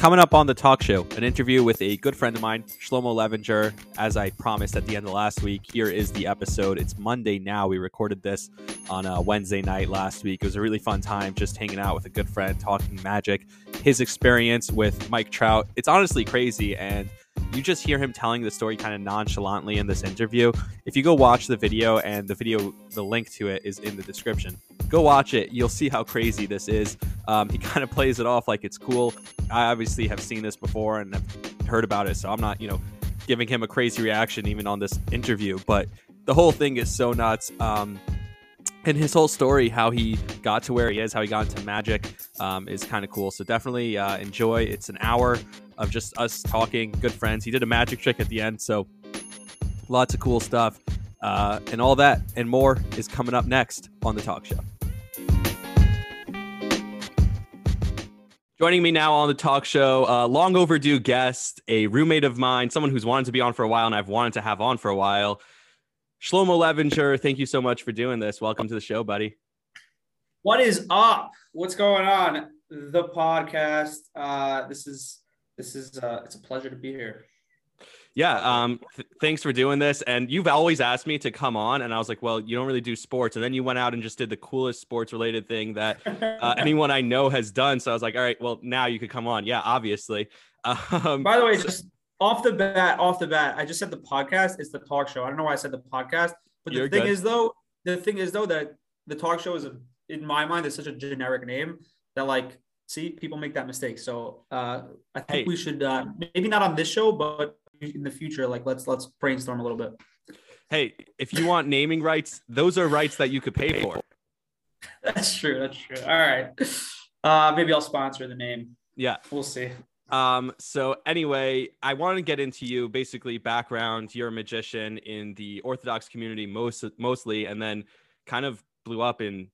Coming up on the talk show, an interview with a good friend of mine, Shlomo Levinger. As I promised at the end of last week, here is the episode. It's Monday now. We recorded this on a Wednesday night last week. It was a really fun time just hanging out with a good friend, talking magic, his experience with Mike Trout. It's honestly crazy. And you just hear him telling the story kind of nonchalantly in this interview. If you go watch the video, and the video, the link to it is in the description, go watch it. You'll see how crazy this is. Um, he kind of plays it off like it's cool. I obviously have seen this before and have heard about it, so I'm not, you know, giving him a crazy reaction even on this interview. But the whole thing is so nuts. Um, and his whole story, how he got to where he is, how he got into magic, um, is kind of cool. So definitely uh, enjoy. It's an hour of just us talking, good friends. He did a magic trick at the end, so lots of cool stuff. Uh, and all that and more is coming up next on the talk show. Joining me now on the talk show, uh, long overdue guest, a roommate of mine, someone who's wanted to be on for a while and I've wanted to have on for a while. Shlomo Levinger, thank you so much for doing this. Welcome to the show, buddy. What is up? What's going on? The podcast. Uh, this is this is uh, it's a pleasure to be here. Yeah, um, th- thanks for doing this. And you've always asked me to come on, and I was like, well, you don't really do sports. And then you went out and just did the coolest sports related thing that uh, anyone I know has done. So I was like, all right, well, now you could come on. Yeah, obviously. Um, By the way, just off the bat, off the bat, I just said the podcast is the talk show. I don't know why I said the podcast, but the thing good. is though, the thing is though that the talk show is a, in my mind is such a generic name that like see people make that mistake. So uh, I think hey. we should uh, maybe not on this show, but in the future, like let's let's brainstorm a little bit. Hey, if you want naming rights, those are rights that you could pay for. That's true. That's true. All right. Uh, maybe I'll sponsor the name. Yeah, we'll see. Um, so anyway, I want to get into you basically background. You're a magician in the Orthodox community most mostly, and then kind of blew up in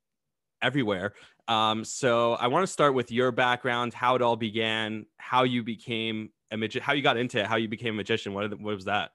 everywhere. Um, so I want to start with your background, how it all began, how you became a magician, how you got into it, how you became a magician. What, what was that?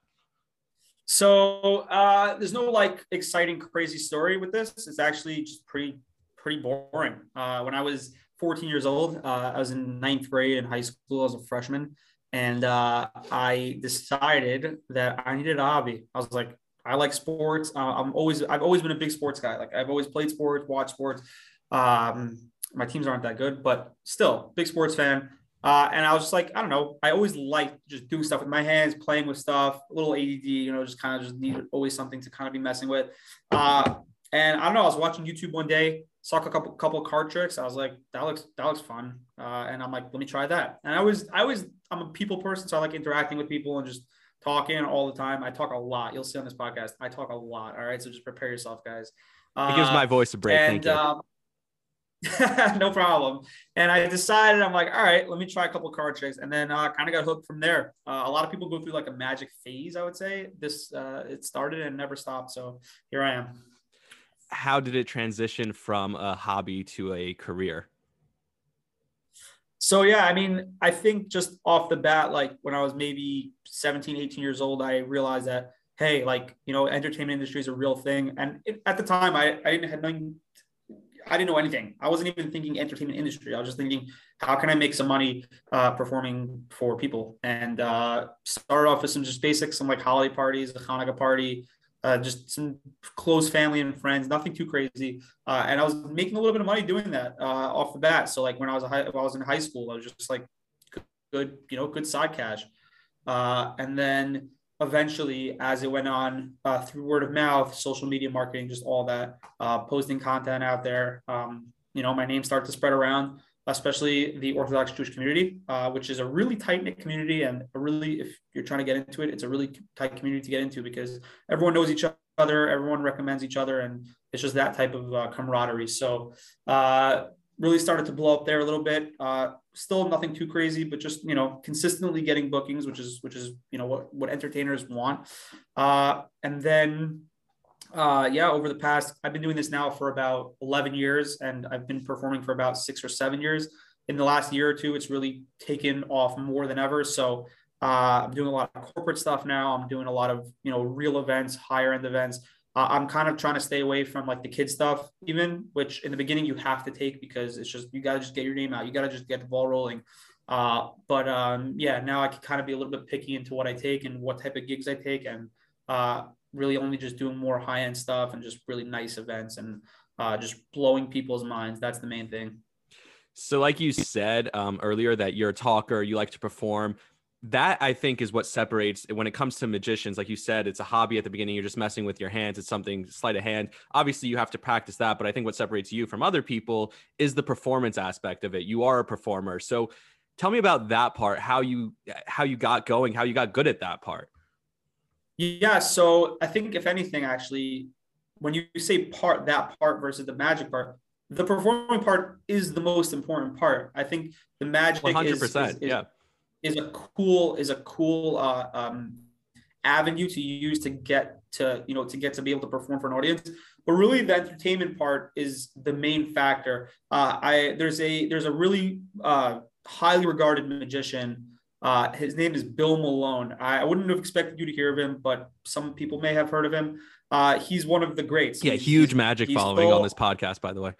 So uh, there's no like exciting, crazy story with this. It's actually just pretty, pretty boring. Uh, when I was 14 years old. Uh, I was in ninth grade in high school as a freshman, and uh, I decided that I needed a hobby. I was like, I like sports. Uh, I'm always, I've always been a big sports guy. Like I've always played sports, watched sports. Um, my teams aren't that good, but still, big sports fan. Uh, and I was just like, I don't know. I always liked just doing stuff with my hands, playing with stuff, a little ADD, you know, just kind of just needed always something to kind of be messing with. Uh, and I don't know. I was watching YouTube one day, saw a couple couple card tricks. I was like, that looks that looks fun, uh, and I'm like, let me try that. And I was I was I'm a people person, so I like interacting with people and just talking all the time. I talk a lot. You'll see on this podcast, I talk a lot. All right, so just prepare yourself, guys. Uh, it gives my voice a break. And, Thank you. Um, no problem. And I decided, I'm like, all right, let me try a couple card tricks, and then uh, kind of got hooked from there. Uh, a lot of people go through like a magic phase, I would say. This uh, it started and never stopped. So here I am how did it transition from a hobby to a career? So yeah, I mean, I think just off the bat, like when I was maybe 17, 18 years old, I realized that hey, like you know, entertainment industry is a real thing. And it, at the time, I I didn't have nothing. I didn't know anything. I wasn't even thinking entertainment industry. I was just thinking, how can I make some money uh, performing for people? And uh, started off with some just basics, some like holiday parties, a Hanukkah party, uh, just some close family and friends, nothing too crazy. Uh, and I was making a little bit of money doing that uh, off the bat. So like when I was high, when I was in high school, I was just like good, you know, good side cash. Uh, and then eventually, as it went on uh, through word of mouth, social media marketing, just all that, uh, posting content out there, um, you know, my name started to spread around especially the Orthodox Jewish community, uh, which is a really tight knit community. And a really, if you're trying to get into it, it's a really tight community to get into because everyone knows each other, everyone recommends each other, and it's just that type of uh, camaraderie. So, uh, really started to blow up there a little bit. Uh, still nothing too crazy, but just you know consistently getting bookings, which is which is you know what what entertainers want. Uh, and then uh, yeah, over the past, I've been doing this now for about 11 years and I've been performing for about six or seven years. In the last year or two, it's really taken off more than ever. So uh, I'm doing a lot of corporate stuff now. I'm doing a lot of, you know, real events, higher end events. Uh, I'm kind of trying to stay away from like the kid stuff, even which in the beginning you have to take because it's just, you got to just get your name out. You got to just get the ball rolling. Uh, but um, yeah, now I can kind of be a little bit picky into what I take and what type of gigs I take, and uh, really only just doing more high end stuff and just really nice events and uh, just blowing people's minds. That's the main thing. So, like you said um, earlier, that you're a talker, you like to perform. That I think is what separates when it comes to magicians. Like you said, it's a hobby at the beginning. You're just messing with your hands. It's something sleight of hand. Obviously, you have to practice that. But I think what separates you from other people is the performance aspect of it. You are a performer. So, tell me about that part. How you how you got going. How you got good at that part. Yeah. So I think if anything, actually, when you say part that part versus the magic part, the performing part is the most important part. I think the magic 100%, is, is, yeah. is a cool is a cool uh, um, avenue to use to get to you know to get to be able to perform for an audience. But really, the entertainment part is the main factor. Uh, I there's a there's a really uh, highly regarded magician. Uh, his name is Bill Malone. I, wouldn't have expected you to hear of him, but some people may have heard of him. Uh, he's one of the greats. Yeah, he's, huge magic following on this podcast, by the way.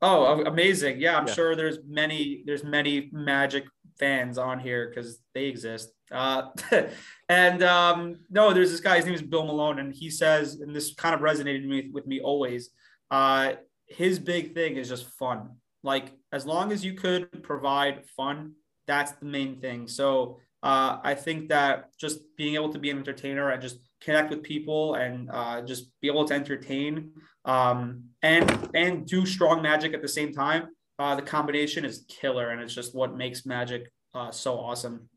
Oh, amazing! Yeah, I'm yeah. sure there's many there's many Magic fans on here because they exist. Uh, and um, no, there's this guy. His name is Bill Malone, and he says, and this kind of resonated with me, with me always. Uh, his big thing is just fun. Like as long as you could provide fun, that's the main thing. So uh, I think that just being able to be an entertainer and just connect with people and uh, just be able to entertain um, and and do strong magic at the same time. Uh, the combination is killer, and it's just what makes magic uh, so awesome.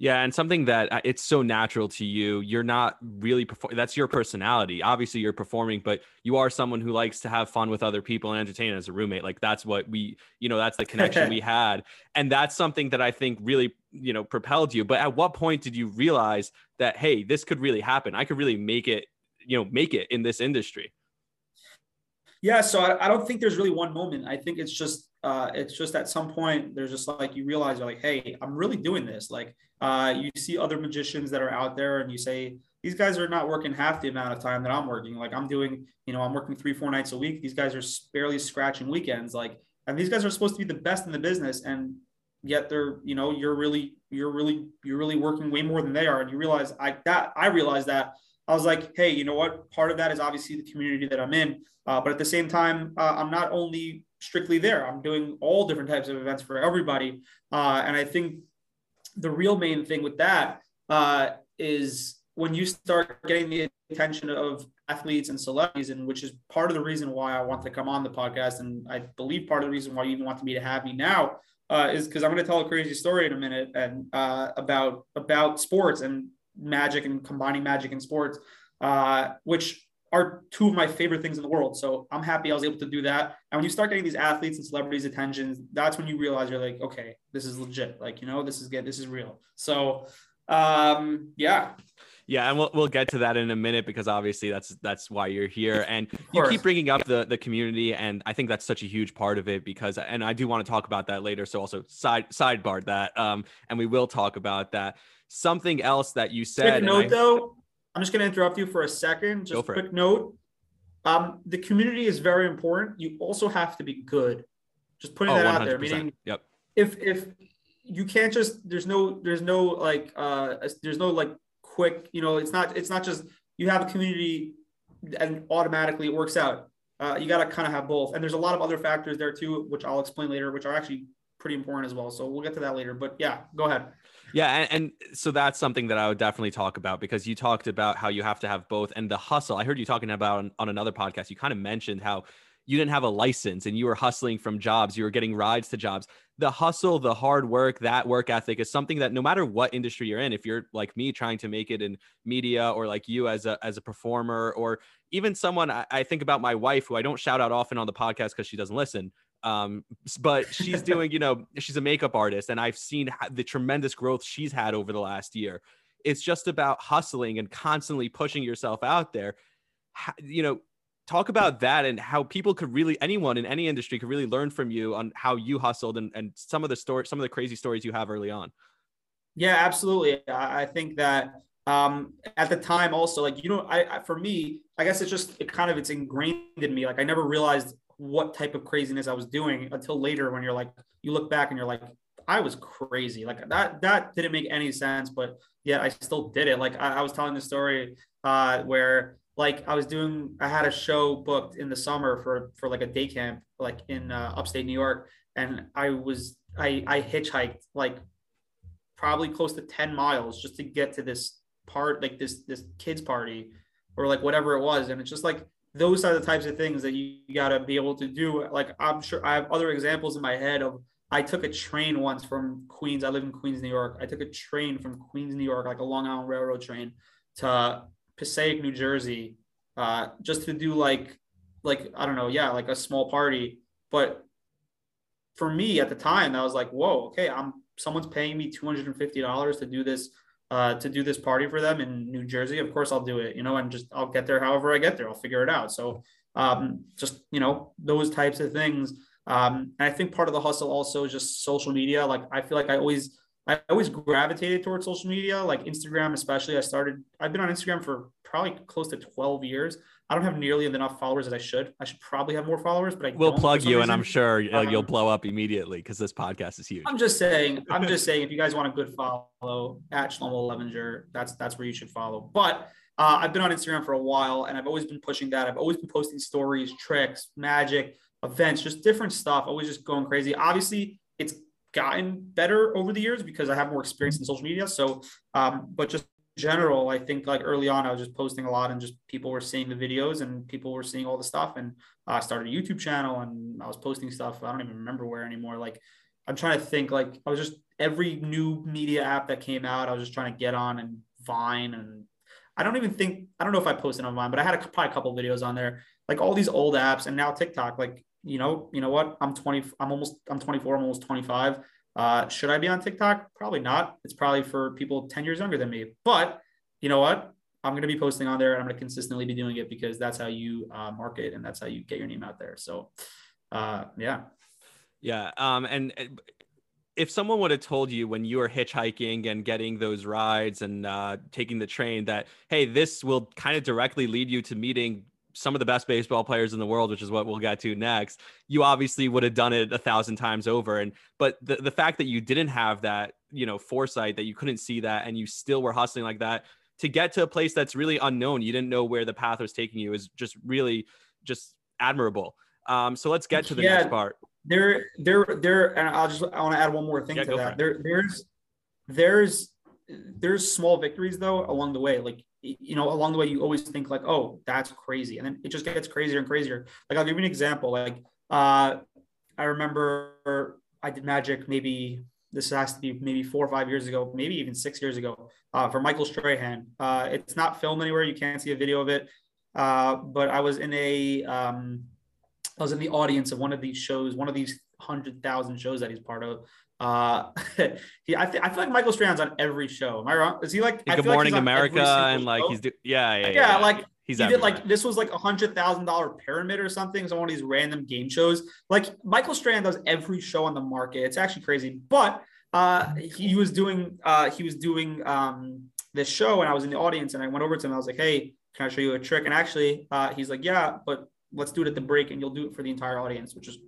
Yeah, and something that uh, it's so natural to you. You're not really perform. That's your personality. Obviously, you're performing, but you are someone who likes to have fun with other people and entertain as a roommate. Like that's what we, you know, that's the connection we had, and that's something that I think really, you know, propelled you. But at what point did you realize that hey, this could really happen? I could really make it, you know, make it in this industry. Yeah, so I, I don't think there's really one moment. I think it's just uh, it's just at some point there's just like you realize you're like, hey, I'm really doing this. Like uh, you see other magicians that are out there, and you say these guys are not working half the amount of time that I'm working. Like I'm doing, you know, I'm working three, four nights a week. These guys are barely scratching weekends. Like, and these guys are supposed to be the best in the business, and yet they're, you know, you're really, you're really, you're really working way more than they are. And you realize I that I realized that I was like, hey, you know what? Part of that is obviously the community that I'm in, uh, but at the same time, uh, I'm not only strictly there. I'm doing all different types of events for everybody, uh, and I think the real main thing with that uh, is when you start getting the attention of athletes and celebrities, and which is part of the reason why I want to come on the podcast, and I believe part of the reason why you even want me to have me now uh, is because I'm going to tell a crazy story in a minute and uh, about about sports and magic and combining magic and sports, uh, which are two of my favorite things in the world. So I'm happy I was able to do that. And when you start getting these athletes and celebrities' attention, that's when you realize you're like, okay, this is legit. Like, you know, this is good. This is real. So, um, yeah. Yeah, and we'll we'll get to that in a minute because obviously that's that's why you're here, and you keep bringing up the the community, and I think that's such a huge part of it because, and I do want to talk about that later. So also side sidebar that, um, and we will talk about that something else that you said. Quick note I, though, I'm just going to interrupt you for a second. Just a quick it. note. Um, the community is very important. You also have to be good. Just putting oh, that out there. Meaning, yep. If if you can't just there's no there's no like uh there's no like quick you know it's not it's not just you have a community and automatically it works out. Uh, you got to kind of have both. And there's a lot of other factors there too, which I'll explain later, which are actually pretty important as well. So we'll get to that later. But yeah, go ahead. Yeah, and, and, so that's something that I would definitely talk about because you talked about how you have to have both and the hustle. I heard you talking about on, on another podcast. You kind of mentioned how you didn't have a license and you were hustling from jobs, you were getting rides to jobs. The hustle, the hard work, that work ethic is something that no matter what industry you're in, if you're like me trying to make it in media or like you as a as a performer or even someone I, I think about my wife who I don't shout out often on the podcast because she doesn't listen um but she's doing you know she's a makeup artist and i've seen the tremendous growth she's had over the last year. It's just about hustling and constantly pushing yourself out there. You know talk about that and how people could really anyone in any industry could really learn from you on how you hustled and, and some of the story some of the crazy stories you have early on. Yeah absolutely. I think that um, at the time also like you know I, I for me i guess it's just it kind of it's ingrained in me. Like i never realized what type of craziness I was doing until later when you're like, you look back and you're like, I was crazy. Like that that didn't make any sense, but yeah, I still did it. Like I, I was telling the story uh, where like I was doing, I had a show booked in the summer for for like a day camp, like in uh, upstate New York, and I was I I hitchhiked like probably close to ten miles just to get to this part, like this this kids party or like whatever it was, and it's just like those are the types of things that you, got to be able to do. Like I'm sure I have other examples in my head of I took a train once from Queens. I live in Queens, New York. I took a train from Queens, New York, like a Long Island Railroad train to Passaic, New Jersey, uh, just to do like, like I don't know, yeah, like a small party. But for me at the time, I was like, whoa, okay, I'm someone's paying me two hundred and fifty dollars to do this, uh, to do this party for them in New Jersey. Of course, I'll do it, you know, and just I'll get there however I get there. I'll figure it out. So, um, just you know, those types of things um, and I think part of the hustle also is just social media. Like I feel like I always I always gravitated towards social media, like Instagram, especially. I started, I've been on Instagram for probably close to 12 years. I don't have nearly enough followers as I should. I should probably have more followers, but I will plug you, reason. and I'm sure um, you'll blow up immediately because this podcast is huge. I'm just saying, I'm just saying, if you guys want a good follow at Shlomo Levinger, that's that's where you should follow. But uh, I've been on Instagram for a while, and I've always been pushing that. I've always been posting stories, tricks, magic, events, just different stuff. Always just going crazy. Obviously, it's gotten better over the years because I have more experience in social media. So, um, but just general, I think like early on, I was just posting a lot and just people were seeing the videos and people were seeing all the stuff. And I started a YouTube channel and I was posting stuff. I don't even remember where anymore. Like, I'm trying to think, like, I was just every new media app that came out, I was just trying to get on and Vine. And I don't even think, I don't know if I posted on Vine, but I had a, probably a couple videos on there, like all these old apps and now TikTok. Like, you know, you know what? I'm 20, I'm almost, I'm 24, I'm almost 25. Uh, should I be on TikTok? Probably not. It's probably for people 10 years younger than me. But you know what? I'm going to be posting on there and I'm going to consistently be doing it because that's how you uh, market and that's how you get your name out there. So, uh, yeah. Yeah. Um, and if someone would have told you when you were hitchhiking and getting those rides and uh, taking the train that, hey, this will kind of directly lead you to meeting some of the best baseball players in the world, which is what we'll get to next, you obviously would have done it a thousand times over. And but the, the fact that you didn't have that, you know, foresight that you couldn't see that and you still were hustling like that to get to a place that's really unknown, you didn't know where the path was taking you is just really just admirable. Um, so let's get to the yeah, next part. There, there, there, and I'll just I want to add one more thing yeah, to that. There, there's there's there's small victories though along the way. Like you know, along the way, you always think like, oh, that's crazy. And then it just gets crazier and crazier. Like, I'll give you an example. Like, uh, I remember I did magic maybe this has to be maybe four or five years ago, maybe even six years ago, uh, for Michael Strahan. Uh, it's not filmed anywhere. You can't see a video of it. Uh, but I was in a, um, I was in the audience of one of these shows, one of these hundred thousand shows that he's part of. Uh, he, I, th- I feel like Michael Strahan's on every show. Am I wrong? Is he like Good Morning like America and like show? he's do- yeah, yeah, yeah, yeah, like he's he did like this was like a hundred thousand dollar pyramid or something. So one of these random game shows. Like Michael Strahan does every show on the market. It's actually crazy. But uh, he was doing uh, he was doing um, this show, and I was in the audience, and I went over to him. I was like, "Hey, can I show you a trick?" And actually, uh, he's like, "Yeah, but let's do it at the break, and you'll do it for the entire audience," which is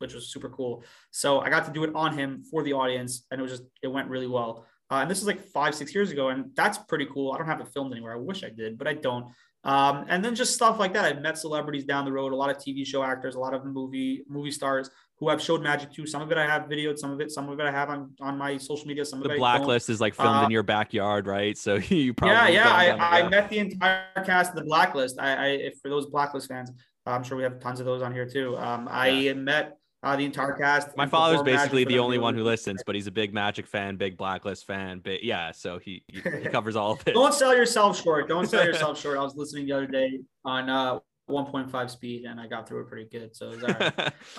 which was super cool. So I got to do it on him for the audience, and it was just it went really well. Uh, and this is like five six years ago, and that's pretty cool. I don't have it filmed anywhere. I wish I did, but I don't. Um, and then just stuff like that. I've met celebrities down the road, a lot of TV show actors, a lot of movie movie stars who I've showed magic to. Some of it I have videoed, some of it, some of it I have on, on my social media. Some of the it blacklist is like filmed uh, in your backyard, right? So you probably yeah, yeah. I, I met the entire cast of the blacklist. I, I for those blacklist fans, I'm sure we have tons of those on here too. Um, yeah. I met uh, the entire cast. My father's basically the only one who listens, but he's a big Magic fan, big Blacklist fan. But yeah, so he he, he covers all of it. Don't sell yourself short. Don't sell yourself short. I was listening the other day on uh, 1.5 speed, and I got through it pretty good. So it was all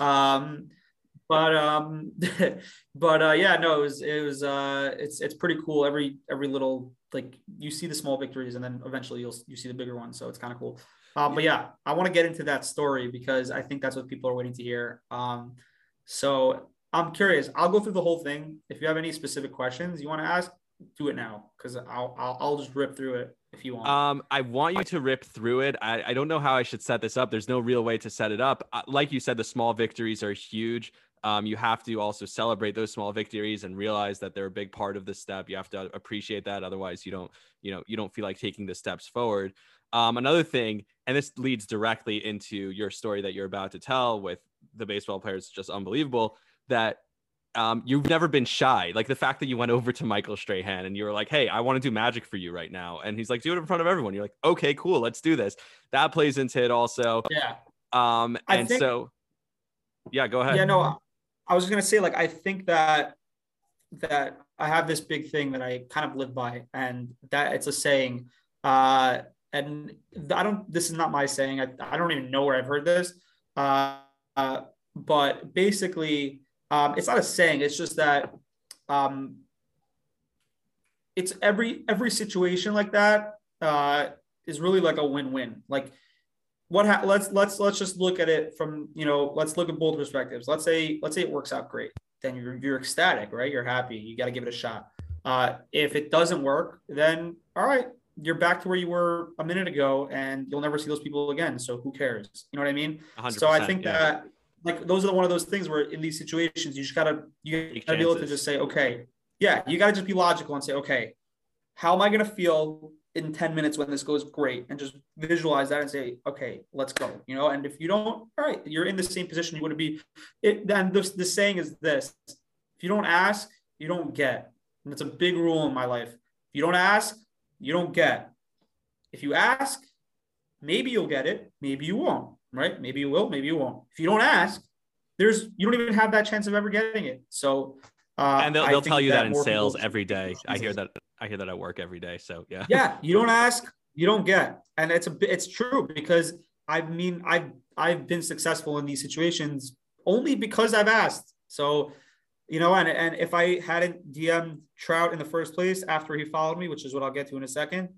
right. um, but um, but uh, yeah, no, it was it was uh, it's it's pretty cool. Every every little like you see the small victories, and then eventually you'll you see the bigger ones. So it's kind of cool. Um, but yeah, I want to get into that story because I think that's what people are waiting to hear. Um, so I'm curious. I'll go through the whole thing. If you have any specific questions you want to ask, do it now because I'll, I'll, I'll just rip through it if you want. Um, I want you to rip through it. I, I don't know how I should set this up. There's no real way to set it up. Uh, like you said, the small victories are huge. um, you have to also celebrate those small victories and realize that they're a big part of the step. You have to appreciate that. Otherwise, you don't, you know, you don't feel like taking the steps forward. Um, another thing, and this leads directly into your story that you're about to tell with the baseball players, just unbelievable that um, you've never been shy. Like the fact that you went over to Michael Strahan and you were like, "Hey, I want to do magic for you right now," and he's like, "Do it in front of everyone." You're like, "Okay, cool, let's do this." That plays into it also. Yeah. Um, and think, so, yeah, go ahead. Yeah, no, I was gonna say like I think that that I have this big thing that I kind of live by, and that it's a saying. Uh, and I don't. This is not my saying. I, I don't even know where I've heard this. Uh, uh but basically, um, it's not a saying. It's just that um, it's every every situation like that uh, is really like a win-win. Like what ha- let's let's let's just look at it from you know let's look at both perspectives. Let's say let's say it works out great, then you're you're ecstatic, right? You're happy. You got to give it a shot. Uh, if it doesn't work, then all right, you're back to where you were a minute ago, and you'll never see those people again. So who cares? You know what I mean? So I think yeah. that like those are one of those things where in these situations you just gotta you gotta be able to just say okay, yeah, you gotta just be logical and say okay, how am I gonna feel in 10 minutes when this goes great and just visualize that and say okay let's go you know and if you don't all right you're in the same position you want to be it then the, the saying is this if you don't ask you don't get and it's a big rule in my life if you don't ask you don't get if you ask maybe you'll get it maybe you won't right maybe you will maybe you won't if you don't ask there's you don't even have that chance of ever getting it so uh, and they'll, they'll tell you that, that in sales every day i hear that I hear that at work every day. So yeah. Yeah. You don't ask, you don't get. And it's a it's true because I mean I've I've been successful in these situations only because I've asked. So, you know, and and if I hadn't DM Trout in the first place after he followed me, which is what I'll get to in a second,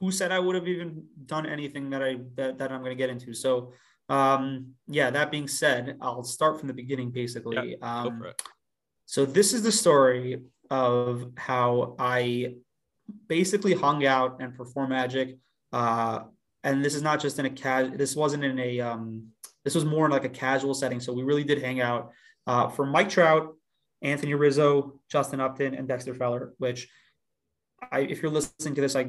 who said I would have even done anything that I that, that I'm gonna get into? So um yeah, that being said, I'll start from the beginning basically. Yep. Um, so this is the story of how I basically hung out and perform magic. Uh, and this is not just in a casual, this wasn't in a, um, this was more in like a casual setting. So we really did hang out uh, for Mike Trout, Anthony Rizzo, Justin Upton, and Dexter Fowler, which I, if you're listening to this, I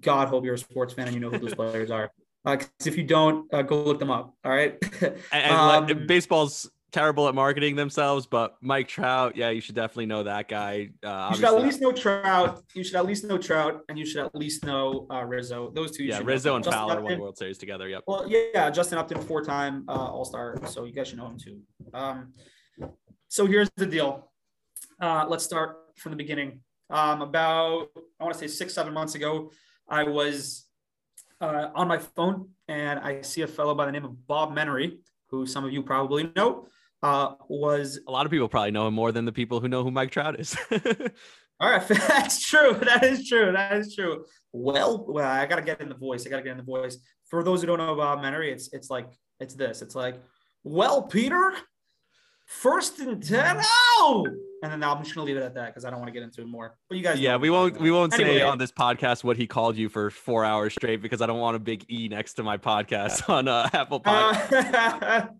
God hope you're a sports fan and you know who those players are. Because uh, if you don't, uh, go look them up. All right. and, um, baseball's terrible at marketing themselves, but Mike Trout, yeah, you should definitely know that guy. Uh, you should at least know Trout. You should at least know Trout, and you should at least know uh, Rizzo. Those two. yeah, Rizzo know. and Justin Fowler Upton, won World Series together. Yep. Well, yeah, Justin Upton, four-time uh, All-Star, so you guys should know him too. Um, so here's the deal. Uh, let's start from the beginning. Um, about I want to say six, seven months ago, I was uh, on my phone and I see a fellow by the name of Bob Menery, who some of you probably know uh, was a lot of people probably know him more than the people who know who Mike Trout is. All right, that's true. That is true. That is true. Well, well, I gotta get in the voice. I gotta get in the voice. For those who don't know about Menery, it's it's like it's this. It's like, well, Peter, first and ten. Oh, and then I'm just gonna leave it at that because I don't want to get into it more. But you guys, yeah, we won't we won't anyway. say on this podcast what he called you for four hours straight because I don't want a big E next to my podcast on uh, Apple Podcast.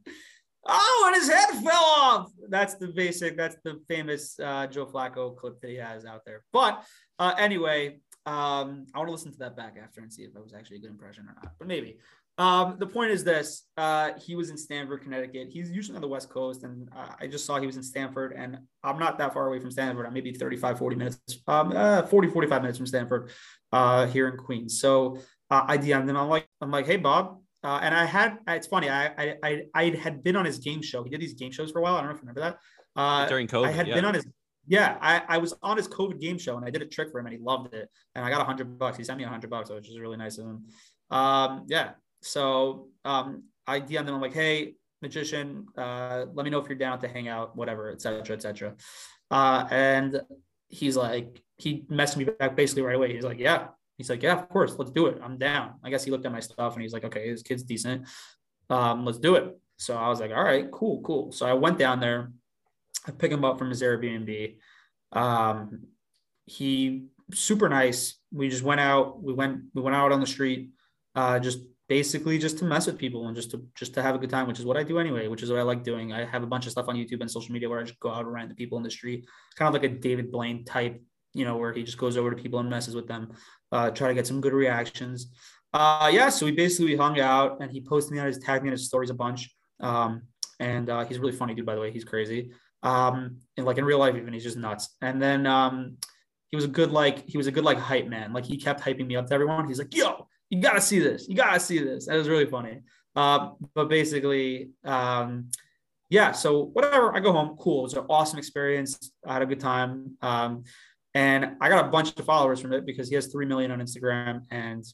Uh, oh, and his head fell off. That's the basic, that's the famous uh, Joe Flacco clip that he has out there. But uh, anyway, um, I want to listen to that back after and see if that was actually a good impression or not, but maybe. Um, the point is this uh, he was in Stamford, Connecticut. He's usually on the West Coast, and uh, I just saw he was in Stamford, and I'm not that far away from Stamford. I'm maybe 35, 40 minutes, um, uh, 40, 45 minutes from Stamford, uh, here in Queens. So uh, I DM'd him. I'm like, I'm like, hey, Bob, uh, and I had, it's funny, I, I, I had been on his game show. He did these game shows for a while. I don't know if you remember that. Uh, During COVID. I had yeah. been on his, yeah, I, I was on his COVID game show and I did a trick for him and he loved it. And I got a hundred bucks. He sent me a hundred bucks, which is really nice of him. Um, yeah. So um, I DM them. I'm like, hey, magician, uh, let me know if you're down to hang out, whatever, etc., etc. Uh, and he's like, he messaged me back basically right away. He's like, yeah, He's like, yeah, of course, let's do it. I'm down. I guess he looked at my stuff and he's like, okay, this kid's decent. Um, let's do it. So I was like, all right, cool, cool. So I went down there. I picked him up from his Airbnb. Um, he super nice. We just went out. We went we went out on the street, uh, just basically just to mess with people and just to just to have a good time, which is what I do anyway, which is what I like doing. I have a bunch of stuff on YouTube and social media where I just go out and to people in the street, kind of like a David Blaine type, you know, where he just goes over to people and messes with them, uh, try to get some good reactions. Uh, yeah, so we basically hung out and he posted me on his tagged me in his stories a bunch. Um, and uh, he's really funny dude, by the way. He's crazy. Um, and like in real life, even he's just nuts. And then um, he was a good like he was a good like hype man. Like he kept hyping me up to everyone. He's like, "Yo, you gotta see this. You gotta see this." That was really funny. Uh, but basically, um, yeah. So whatever. I go home. Cool. It was an awesome experience. I had a good time. Um, and I got a bunch of followers from it because he has three million on Instagram, and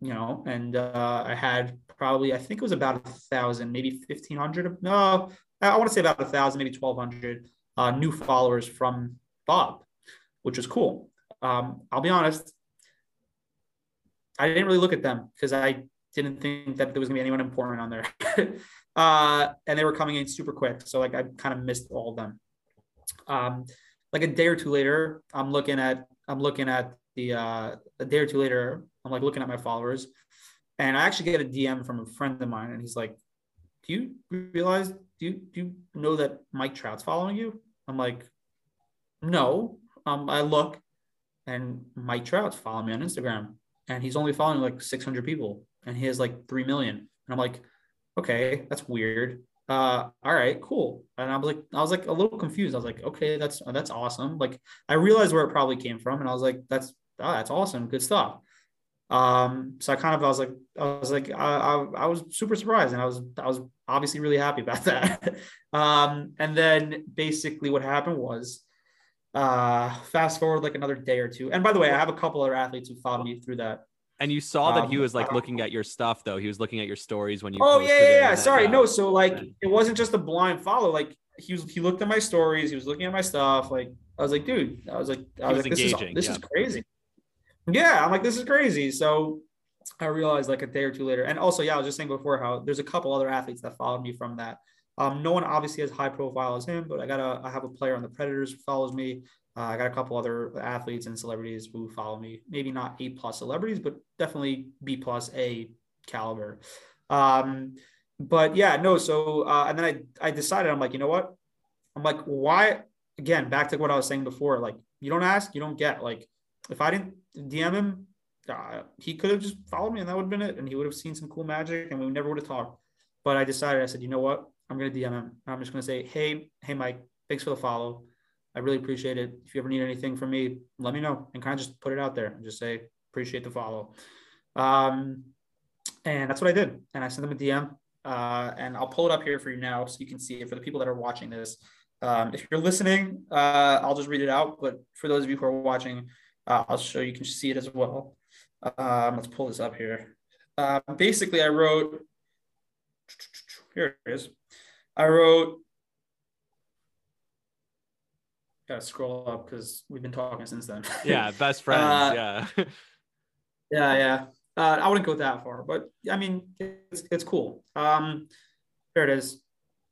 you know, and uh, I had probably I think it was about a thousand, maybe fifteen hundred. No, I want to say about a thousand, maybe twelve hundred uh, new followers from Bob which was cool. Um, I'll be honest, I didn't really look at them because I didn't think that there was gonna be anyone important on there. uh, and they were coming in super quick. So like I kind of missed all of them. Um, like a day or two later, I'm looking at I'm looking at the uh, a day or two later, I'm like looking at my followers, and I actually get a DM from a friend of mine, and he's like, "Do you realize? Do you do you know that Mike Trout's following you?" I'm like, "No." um, I look and Mike Trout's following me on Instagram and he's only following like 600 people and he has like 3 million. And I'm like, okay, that's weird. Uh, all right, cool. And I was like, I was like a little confused. I was like, okay, that's, that's awesome. Like I realized where it probably came from and I was like, that's, oh, that's awesome. Good stuff. Um, so I kind of, I was like, I was like, I, I, I was super surprised and I was, I was obviously really happy about that. um, and then basically what happened was, uh, fast forward like another day or two. And by the way, I have a couple other athletes who followed me through that. And you saw that he um, was like looking at your stuff though. He was looking at your stories when you. Oh yeah, yeah, yeah. Sorry, no. So like, it wasn't just a blind follow. Like he was, he looked at my stories. He was looking at my stuff. Like I was like, dude, I was like, I was, was like, this is this yeah. is crazy. Yeah, I'm like, this is crazy. So I realized like a day or two later, and also, yeah, I was just saying before how there's a couple other athletes that followed me from that. Um, no one obviously has high profile as him, but I got a I have a player on the Predators who follows me. Uh, I got a couple other athletes and celebrities who follow me. Maybe not A plus celebrities, but definitely B plus A caliber. Um, but yeah, no. So uh, and then I I decided I'm like, you know what? I'm like, why? Again, back to what I was saying before. Like, you don't ask, you don't get. Like, if I didn't DM him, uh, he could have just followed me, and that would have been it. And he would have seen some cool magic, and we never would have talked. But I decided, I said, you know what? I'm gonna DM him. I'm just gonna say, hey, hey, Mike, thanks for the follow. I really appreciate it. If you ever need anything from me, let me know and kind of just put it out there and just say, appreciate the follow. Um, and that's what I did. And I sent them a DM. Uh, and I'll pull it up here for you now so you can see it for the people that are watching this. Um, if you're listening, uh, I'll just read it out. But for those of you who are watching, uh, I'll show you can see it as well. Um, let's pull this up here. Uh, basically, I wrote, here it is. I wrote, gotta scroll up because we've been talking since then. yeah, best friends. Uh, yeah. yeah, yeah. Uh, I wouldn't go that far, but I mean, it's it's cool. Um, there it is.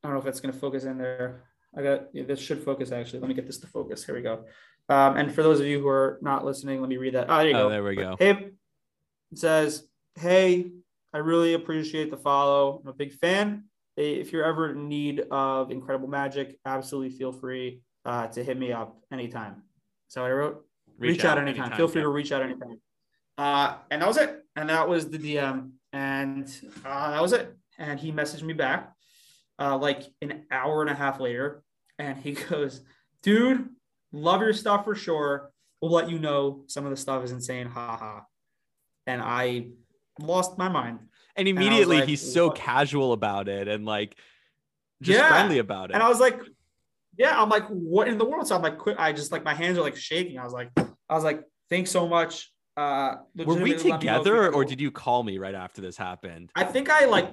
I don't know if it's gonna focus in there. I got yeah, this should focus actually. Let me get this to focus. Here we go. Um, and for those of you who are not listening, let me read that. Oh, there you oh, go. There we go. Hey, it says, "Hey, I really appreciate the follow. I'm a big fan. If you're ever in need of incredible magic, absolutely feel free uh, to hit me up anytime. So I wrote, reach, reach out, out, anytime. anytime. Feel free yeah. to reach out anytime. Uh, and that was it. And that was the DM. And uh, that was it. And he messaged me back uh, like an hour and a half later. And he goes, dude, love your stuff for sure. We'll let you know some of the stuff is insane. Ha ha. And I lost my mind. And immediately and like, he's so what? casual about it and like just yeah. friendly about it. And I was like, yeah, I'm like, what in the world? So I'm like, quick. I just like my hands are like shaking. I was like, I was like, thanks so much. Uh, were we together or did you call me right after this happened? I think I like,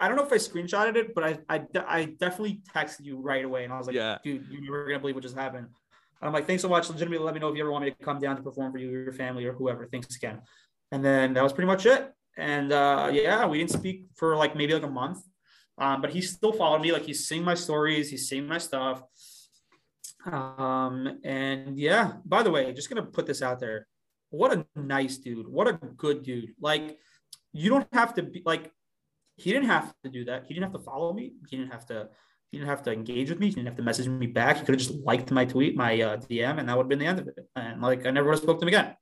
I don't know if I screenshotted it, but I, I, I definitely texted you right away. And I was like, yeah. dude, you were going to believe what just happened. And I'm like, thanks so much. Legitimately, let me know if you ever want me to come down to perform for you or your family or whoever. Thanks again. And then that was pretty much it. And uh, yeah, we didn't speak for like maybe like a month. Um, but he still followed me. Like he's seeing my stories, he's seeing my stuff. Um, and yeah, by the way, just gonna put this out there. What a nice dude. What a good dude. Like you don't have to be like he didn't have to do that. He didn't have to follow me. He didn't have to. He didn't have to engage with me. He didn't have to message me back. He could have just liked my tweet, my uh, DM, and that would have been the end of it. And like I never would have spoke to him again.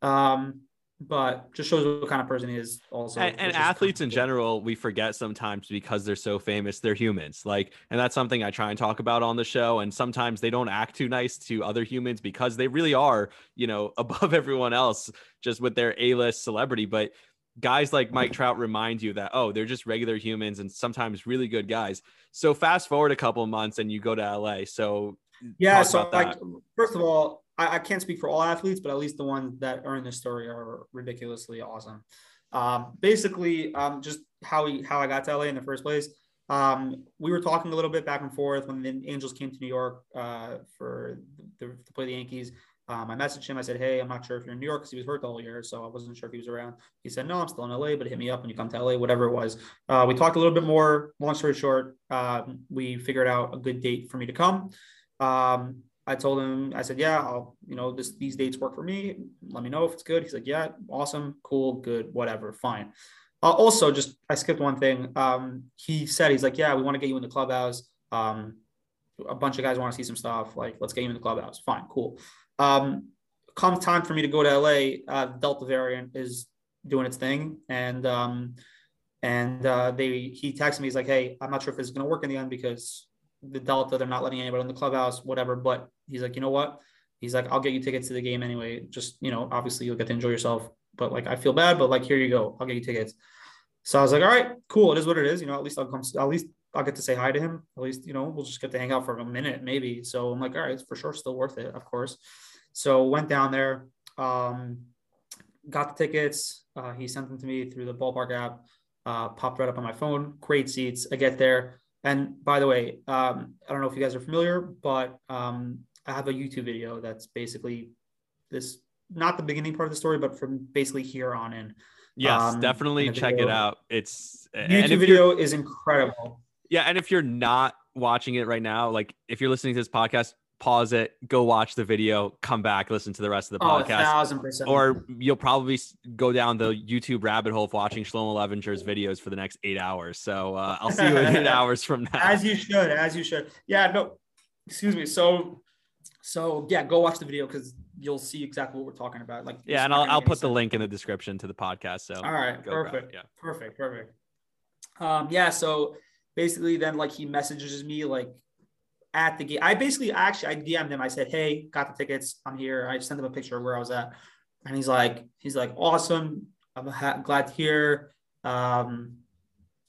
Um, but just shows what kind of person he is also and, and athletes in general we forget sometimes because they're so famous they're humans. Like and that's something i try and talk about on the show and sometimes they don't act too nice to other humans because they really are you know above everyone else just with their a-list celebrity. But guys like mike trout remind you that oh they're just regular humans and sometimes really good guys. So fast forward a couple months and you go to la so yeah so like first of all I, I, can't speak for all athletes, but at least the ones that are in this story are ridiculously awesome. Um, basically, um, just how we how I got to LA in the first place. Um, we were talking a little bit back and forth when the Angels came to New York uh, for the, to play the Yankees. Um, I messaged him. I said, "Hey, I'm not sure if you're in New York because he was hurt whole year, so I wasn't sure if he was around." He said, "No, I'm still in LA, but hit me up when you come to LA, whatever it was." Uh, we talked a little bit more. Long story short, um, we figured out a good date for me to come. Um, I told him, I said, yeah, I'll, you know, this, these dates work for me. Let me know if it's good. He's like, yeah, awesome, cool, good, whatever, fine. Uh, also, just I skipped one thing. Um, he said, he's like, yeah, we want to get you in the clubhouse. Um, a bunch of guys want to see some stuff. Like, let's get you in the clubhouse. Fine, cool. Um, come time for me to go to LA, uh, Delta variant is doing its thing, and um, and uh, they he texted me. He's like, hey, I'm not sure if this is going to work in the end because the Delta, they're not letting anybody in the clubhouse, whatever. But he's like, you know what? He's like, I'll get you tickets to the game anyway. Just, you know, obviously you'll get to enjoy yourself. But like, I feel bad, but like, here you go. I'll get you tickets. So I was like, all right, cool. It is what it is. You know, at least I'll come, at least I'll get to say hi to him. At least, you know, we'll just get to hang out for a minute, maybe. So I'm like, all right, it's for sure still worth it, of course. So went down there, um, got the tickets. Uh, he sent them to me through the ballpark app, uh, popped right up on my phone. Great seats. I get there. And by the way, um, I don't know if you guys are familiar, but um, I have a YouTube video that's basically this not the beginning part of the story, but from basically here on in. Yes, um, definitely check it out. It's YouTube video is incredible. Yeah, and if you're not watching it right now, like if you're listening to this podcast, pause it, go watch the video, come back, listen to the rest of the oh, podcast. Or you'll probably go down the YouTube rabbit hole of watching Shlomo Levinger's videos for the next eight hours. So uh, I'll see you in eight hours from now. As you should, as you should. Yeah, no, excuse me. So, so yeah, go watch the video because you'll see exactly what we're talking about. Like, yeah, and I'll, I'll put the link in the description to the podcast. So, all right, perfect. Yeah, perfect, perfect. Um, yeah, so basically, then like he messages me like at the game. I basically actually I DM'd him. I said, "Hey, got the tickets. I'm here." I sent him a picture of where I was at, and he's like, "He's like, awesome. I'm ha- glad to hear." Um,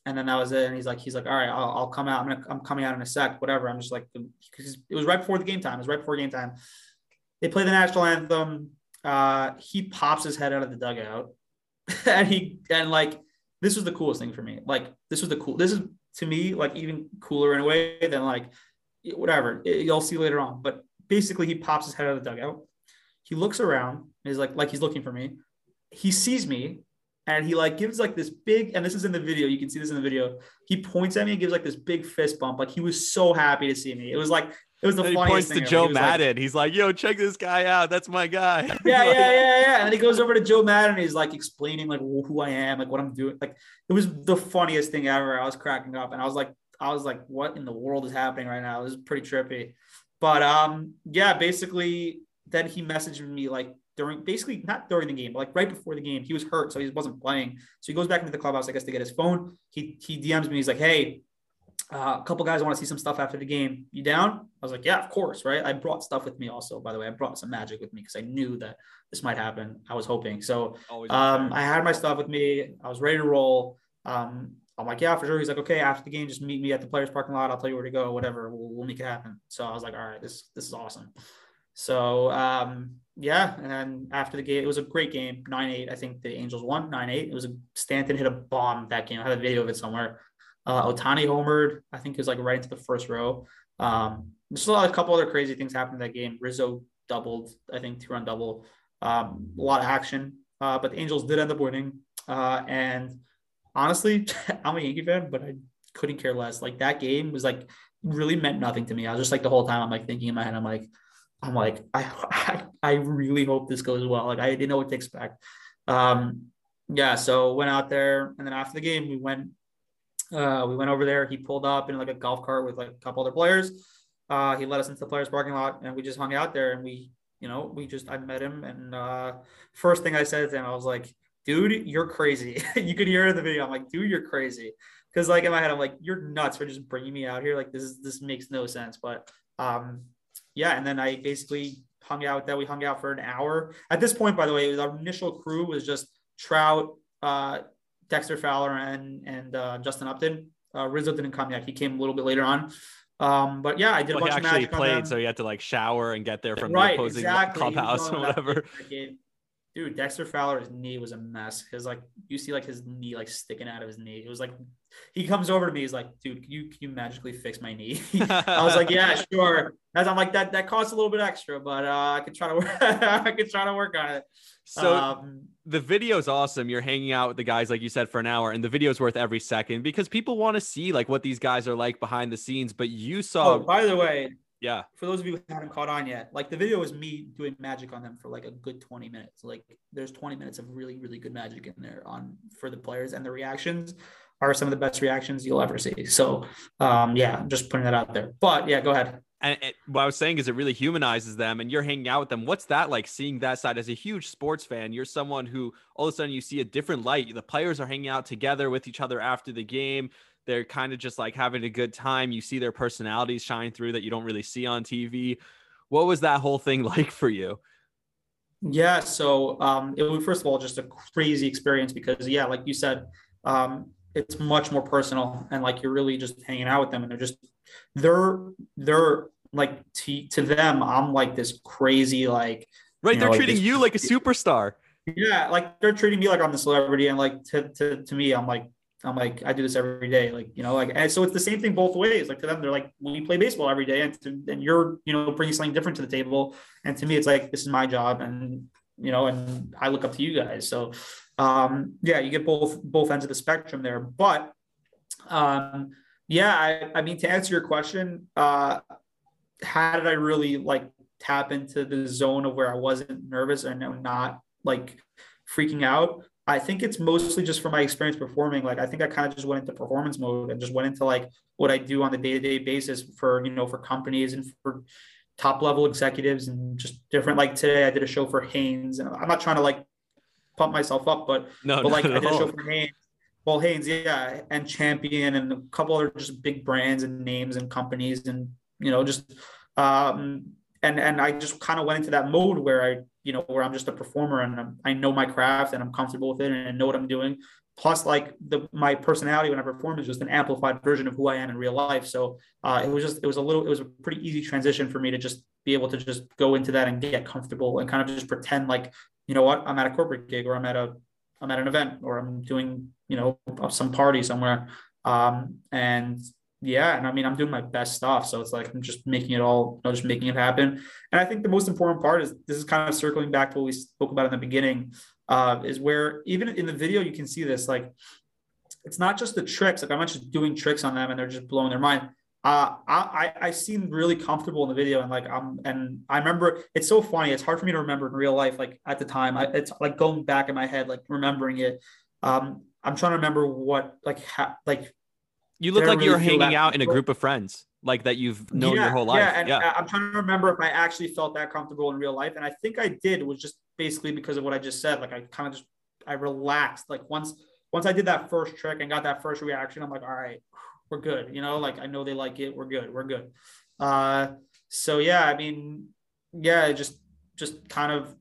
and then that was it. And he's like, "He's like, all right, I'll, I'll come out. I'm gonna I'm coming out in a sec. Whatever." I'm just like, because it was right before the game time. It was right before game time. They play the national anthem. Uh, he pops his head out of the dugout, and he and like this was the coolest thing for me. Like this was the cool. This is to me like even cooler in a way than like whatever. You'll see later on. But basically, he pops his head out of the dugout. He looks around and he's like, like he's looking for me. He sees me and he like gives like this big, and this is in the video. You can see this in the video. He points at me and gives like this big fist bump. Like he was so happy to see me. It was like it was the and funniest. He points to Joe he Maddon. Like, he's like, "Yo, check this guy out. That's my guy." Yeah, yeah, yeah, yeah. And he goes over to Joe Maddon. he's like explaining like who I am, like what I'm doing. Like it was the funniest thing ever. I was cracking up, and I was like, I was like, what in the world is happening right now? This is pretty trippy. But um, yeah, basically, then he messaged me like during basically not during the game, but like right before the game. He was hurt, so he wasn't playing. So he goes back into the clubhouse, I guess, to get his phone. He he DMs me. He's like, hey, uh, a couple guys want to see some stuff after the game. You down? I was like, yeah, of course, right? I brought stuff with me also, by the way. I brought some magic with me because I knew that this might happen. I was hoping. So um, I had my stuff with me. I was ready to roll. Um, I'm like, yeah, for sure. He's like, okay, after the game, just meet me at the players parking lot. I'll tell you where to go, whatever. We'll, we'll make it happen. So I was like, all right, this this is awesome. So um, yeah, and then after the game, it was a great game, nine eight. I think the Angels won nine eight. It was a Stanton hit a bomb that game. I have a video of it somewhere. Uh, Ohtani homered. I think it was like right into the first row. Um, there's a, a couple other crazy things happened in that game. Rizzo doubled, I think two run double. Um, a lot of action, uh, but the Angels did end up winning. Uh, and honestly, I'm a Yankee fan, but I couldn't care less. Like that game was like really meant nothing to me. I was just like the whole time I'm like thinking in my head, I'm like, I'm like, I I, I really hope this goes well. Like I didn't know what to expect. Um, yeah, so went out there, and then after the game, we went uh, we went over there. He pulled up in like a golf cart with like a couple other players. Uh, he led us into the players' parking lot, and we just hung out there. And we, you know, we just I met him, and uh, first thing I said to him, I was like, "Dude, you're crazy." you could hear it in the video. I'm like, "Dude, you're crazy," because like in my head, I'm like, "You're nuts for just bringing me out here. Like this is this makes no sense." But um, yeah, and then I basically hung out that we hung out for an hour. At this point, by the way, our initial crew was just Trout, uh, Dexter Fowler, and and uh, Justin Upton. Uh, Rizzo didn't come yet; he came a little bit later on. Um, but yeah, I did well, a bunch he actually played, so you had to like shower and get there from right, the opposing exactly. clubhouse or whatever dude, Dexter Fowler's knee was a mess. Cause like you see like his knee like sticking out of his knee. It was like he comes over to me, he's like, dude, can you can you magically fix my knee? I was like, yeah, sure. As I'm like, that that costs a little bit extra, but uh, I could try to work I could try to work on it. So um, the video is awesome. You're hanging out with the guys, like you said, for an hour, and the video is worth every second because people want to see like what these guys are like behind the scenes. But you saw. Oh, by the way, yeah. For those of you who haven't caught on yet, like the video is me doing magic on them for like a good 20 minutes. Like there's 20 minutes of really, really good magic in there on for the players and the reactions are some of the best reactions you'll ever see. So um yeah, just putting that out there. But yeah, go ahead. And it, what I was saying is it really humanizes them and you're hanging out with them. What's that like seeing that side as a huge sports fan? You're someone who all of a sudden you see a different light. The players are hanging out together with each other after the game they're kind of just like having a good time. You see their personalities shine through that you don't really see on TV. What was that whole thing like for you? Yeah, so um, it was first of all just a crazy experience because yeah, like you said, um, it's much more personal and like you're really just hanging out with them and they're just they're they're like to, to them I'm like this crazy like right they're know, treating like you like a superstar yeah like they're treating me like I'm the celebrity and like to, to, to me I'm like I'm like, I do this every day. Like, you know, like, and so it's the same thing both ways. Like to them, they're like, we play baseball every day and, to, and you're, you know, bringing something different to the table. And to me, it's like, this is my job. And, you know, and I look up to you guys. So, um, yeah, you get both, both ends of the spectrum there. But, um, yeah, I, I mean, to answer your question, uh, how did I really like tap into the zone of where I wasn't nervous and not like freaking out? I think it's mostly just from my experience performing. Like I think I kind of just went into performance mode and just went into like what I do on the day-to-day basis for, you know, for companies and for top level executives and just different like today I did a show for Hanes and I'm not trying to like pump myself up, but no, but like I did a show for Hanes. Well, Hanes, yeah, and Champion and a couple other just big brands and names and companies and you know, just um and and I just kind of went into that mode where I you know, where I'm just a performer and I'm, i know my craft and I'm comfortable with it and I know what I'm doing. Plus, like the my personality when I perform is just an amplified version of who I am in real life. So uh, it was just it was a little it was a pretty easy transition for me to just be able to just go into that and get comfortable and kind of just pretend like you know what I'm at a corporate gig or I'm at a I'm at an event or I'm doing you know some party somewhere. Um, and yeah, and I mean, I'm doing my best stuff. So it's like I'm just making it all, you know, just making it happen. And I think the most important part is this is kind of circling back to what we spoke about in the beginning, uh, is where even in the video you can see this. Like, it's not just the tricks. Like I'm not just doing tricks on them and they're just blowing their mind. Uh, I I seem really comfortable in the video and like I'm and I remember it's so funny. It's hard for me to remember in real life. Like at the time, I, it's like going back in my head, like remembering it. Um, I'm trying to remember what like ha- like you look like really you're hanging out in a group of friends, like that you've known yeah, your whole life. Yeah, and yeah. I'm trying to remember if I actually felt that comfortable in real life, and I think I did. It was just basically because of what I just said. Like I kind of just I relaxed. Like once once I did that first trick and got that first reaction, I'm like, all right, we're good. You know, like I know they like it. We're good. We're good. Uh, so yeah, I mean, yeah, just just kind of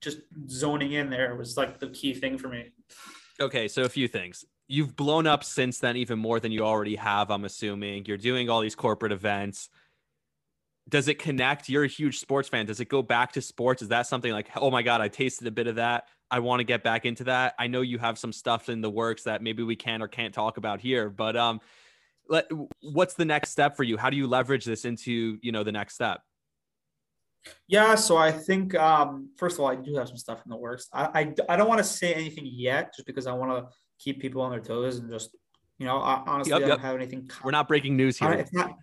just zoning in there was like the key thing for me. Okay, so a few things you've blown up since then even more than you already have i'm assuming. You're doing all these corporate events. Does it connect? You're a huge sports fan. Does it go back to sports? Is that something like oh my god i tasted a bit of that. I want to get back into that. I know you have some stuff in the works that maybe we can or can't talk about here but um let, what's the next step for you? How do you leverage this into you know the next step? Yeah, so I think um, first of all, I do have some stuff in the works. I I, I don't want to say anything yet, just because I want to keep people on their toes and just you know honestly yep, I don't have anything. Con- We're not breaking news here. It's not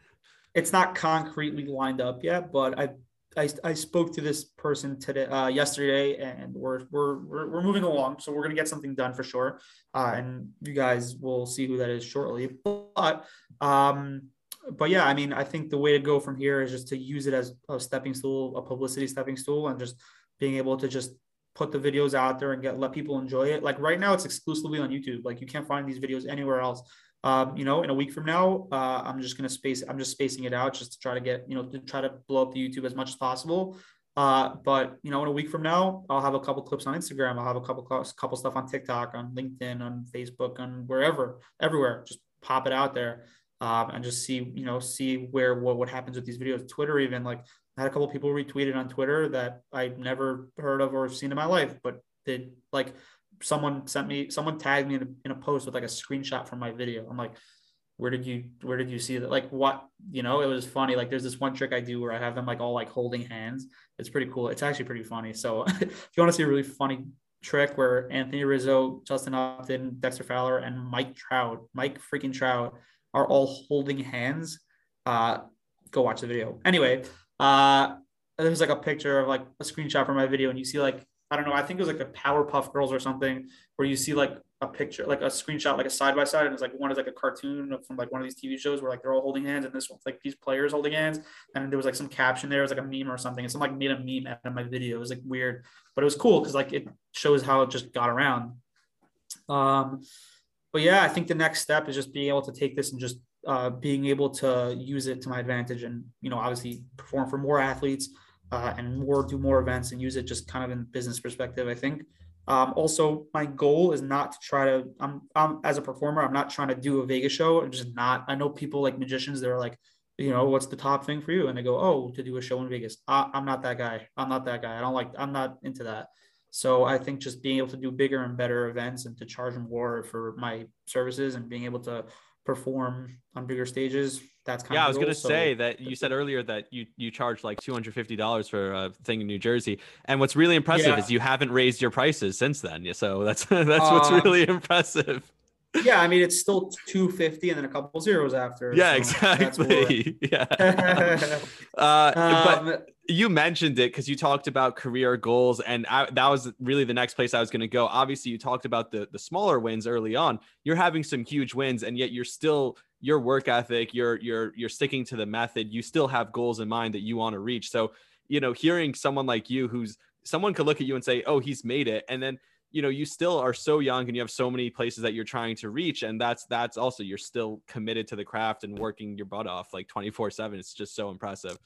it's not concretely lined up yet, but I I, I spoke to this person today, uh, yesterday, and we're, we're, we're, we're moving along. So we're going to get something done for sure. Uh, and you guys will see who that is shortly. But, um, but yeah, I mean, I think the way to go from here is just to use it as a stepping stool, a publicity stepping stool, and just being able to just put the videos out there and get let people enjoy it. Like right now, it's exclusively on YouTube. Like you can't find these videos anywhere else. Um, you know, in a week from now, uh, I'm just gonna space. I'm just spacing it out just to try to get you know to try to blow up the YouTube as much as possible. Uh, but you know, in a week from now, I'll have a couple clips on Instagram. I'll have a couple couple stuff on TikTok, on LinkedIn, on Facebook, on wherever, everywhere. Just pop it out there um, and just see you know see where what what happens with these videos. Twitter even like Had a couple people retweeted on Twitter that I'd never heard of or seen in my life, but did like someone sent me someone tagged me in a, in a post with like a screenshot from my video. I'm like where did you where did you see that? Like what you know it was funny. Like there's this one trick i do where i have them like all like holding hands. It's pretty cool. It's actually pretty funny. So if you want to see a really funny trick where anthony rizzo justin upton dexter fowler and mike trout mike freaking trout are all holding hands uh go watch the video. Anyway uh there's like a picture of like a screenshot from my video and you see like I don't know. I think it was like the Powerpuff Girls or something, where you see like a picture, like a screenshot, like a side by side, and it's like one is like a cartoon from like one of these TV shows where like they're all holding hands, and this one's like these players holding hands, and there was like some caption there, it was like a meme or something. And someone like made a meme out of my video. It was like weird, but it was cool because like it shows how it just got around. Um, but yeah, I think the next step is just being able to take this and just uh, being able to use it to my advantage, and you know, obviously perform for more athletes uh, and more do more events and use it just kind of in business perspective. I think. Um, also, my goal is not to try to. I'm, I'm as a performer. I'm not trying to do a Vegas show. I'm just not. I know people like magicians. They're like, you know, what's the top thing for you? And they go, oh, to do a show in Vegas. I, I'm not that guy. I'm not that guy. I don't like. I'm not into that. So I think just being able to do bigger and better events and to charge more for my services and being able to perform on bigger stages. That's kind of yeah. of I was gonna So say that you said earlier that you you charge like two hundred fifty dollars for a thing in New Jersey, and what's really impressive Yeah. is you haven't raised your prices since then. Yeah, So that's that's what's Um, really impressive. Yeah, I mean it's still 250 and then a couple zeros after. Yeah, so exactly. Yeah. uh, but um, you mentioned it because you talked about career goals, and I, that was really the next place I was going to go. Obviously, you talked about the the smaller wins early on. You're having some huge wins, and yet you're still your work ethic. You're you're you're sticking to the method. You still have goals in mind that you want to reach. So, you know, hearing someone like you, who's someone could look at you and say, "Oh, he's made it," and then you know you still are so young and you have so many places that you're trying to reach and that's that's also you're still committed to the craft and working your butt off like 24 7 it's just so impressive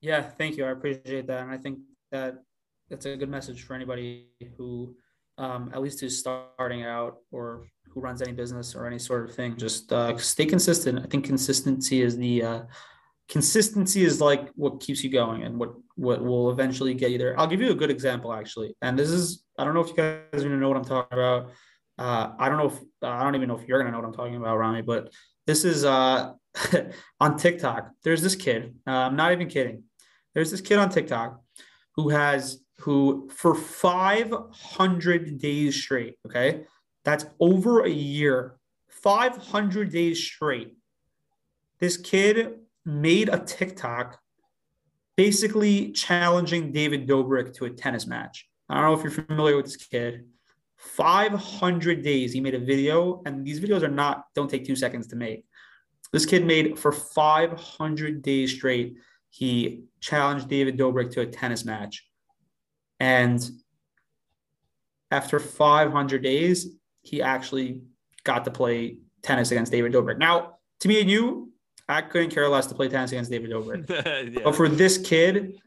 Yeah, thank you. I appreciate that, and I think that that's a good message for anybody who, um, at least who's starting out or who runs any business or any sort of thing. Just uh, stay consistent. I think consistency is the uh, consistency is like what keeps you going and what what will eventually get you there. I'll give you a good example actually, and this is I don't know if you guys gonna know what I'm talking about. Uh, I don't know if I don't even know if you're gonna know what I'm talking about, Rami, but this is uh, on TikTok. There's this kid. Uh, I'm not even kidding. There's this kid on TikTok who has who for 500 days straight. Okay, that's over a year. 500 days straight. This kid made a TikTok basically challenging David Dobrik to a tennis match. I don't know if you're familiar with this kid. 500 days he made a video, and these videos are not, don't take two seconds to make. This kid made for 500 days straight, he challenged David Dobrik to a tennis match. And after 500 days, he actually got to play tennis against David Dobrik. Now, to me and you, I couldn't care less to play tennis against David Dobrik. yeah. But for this kid,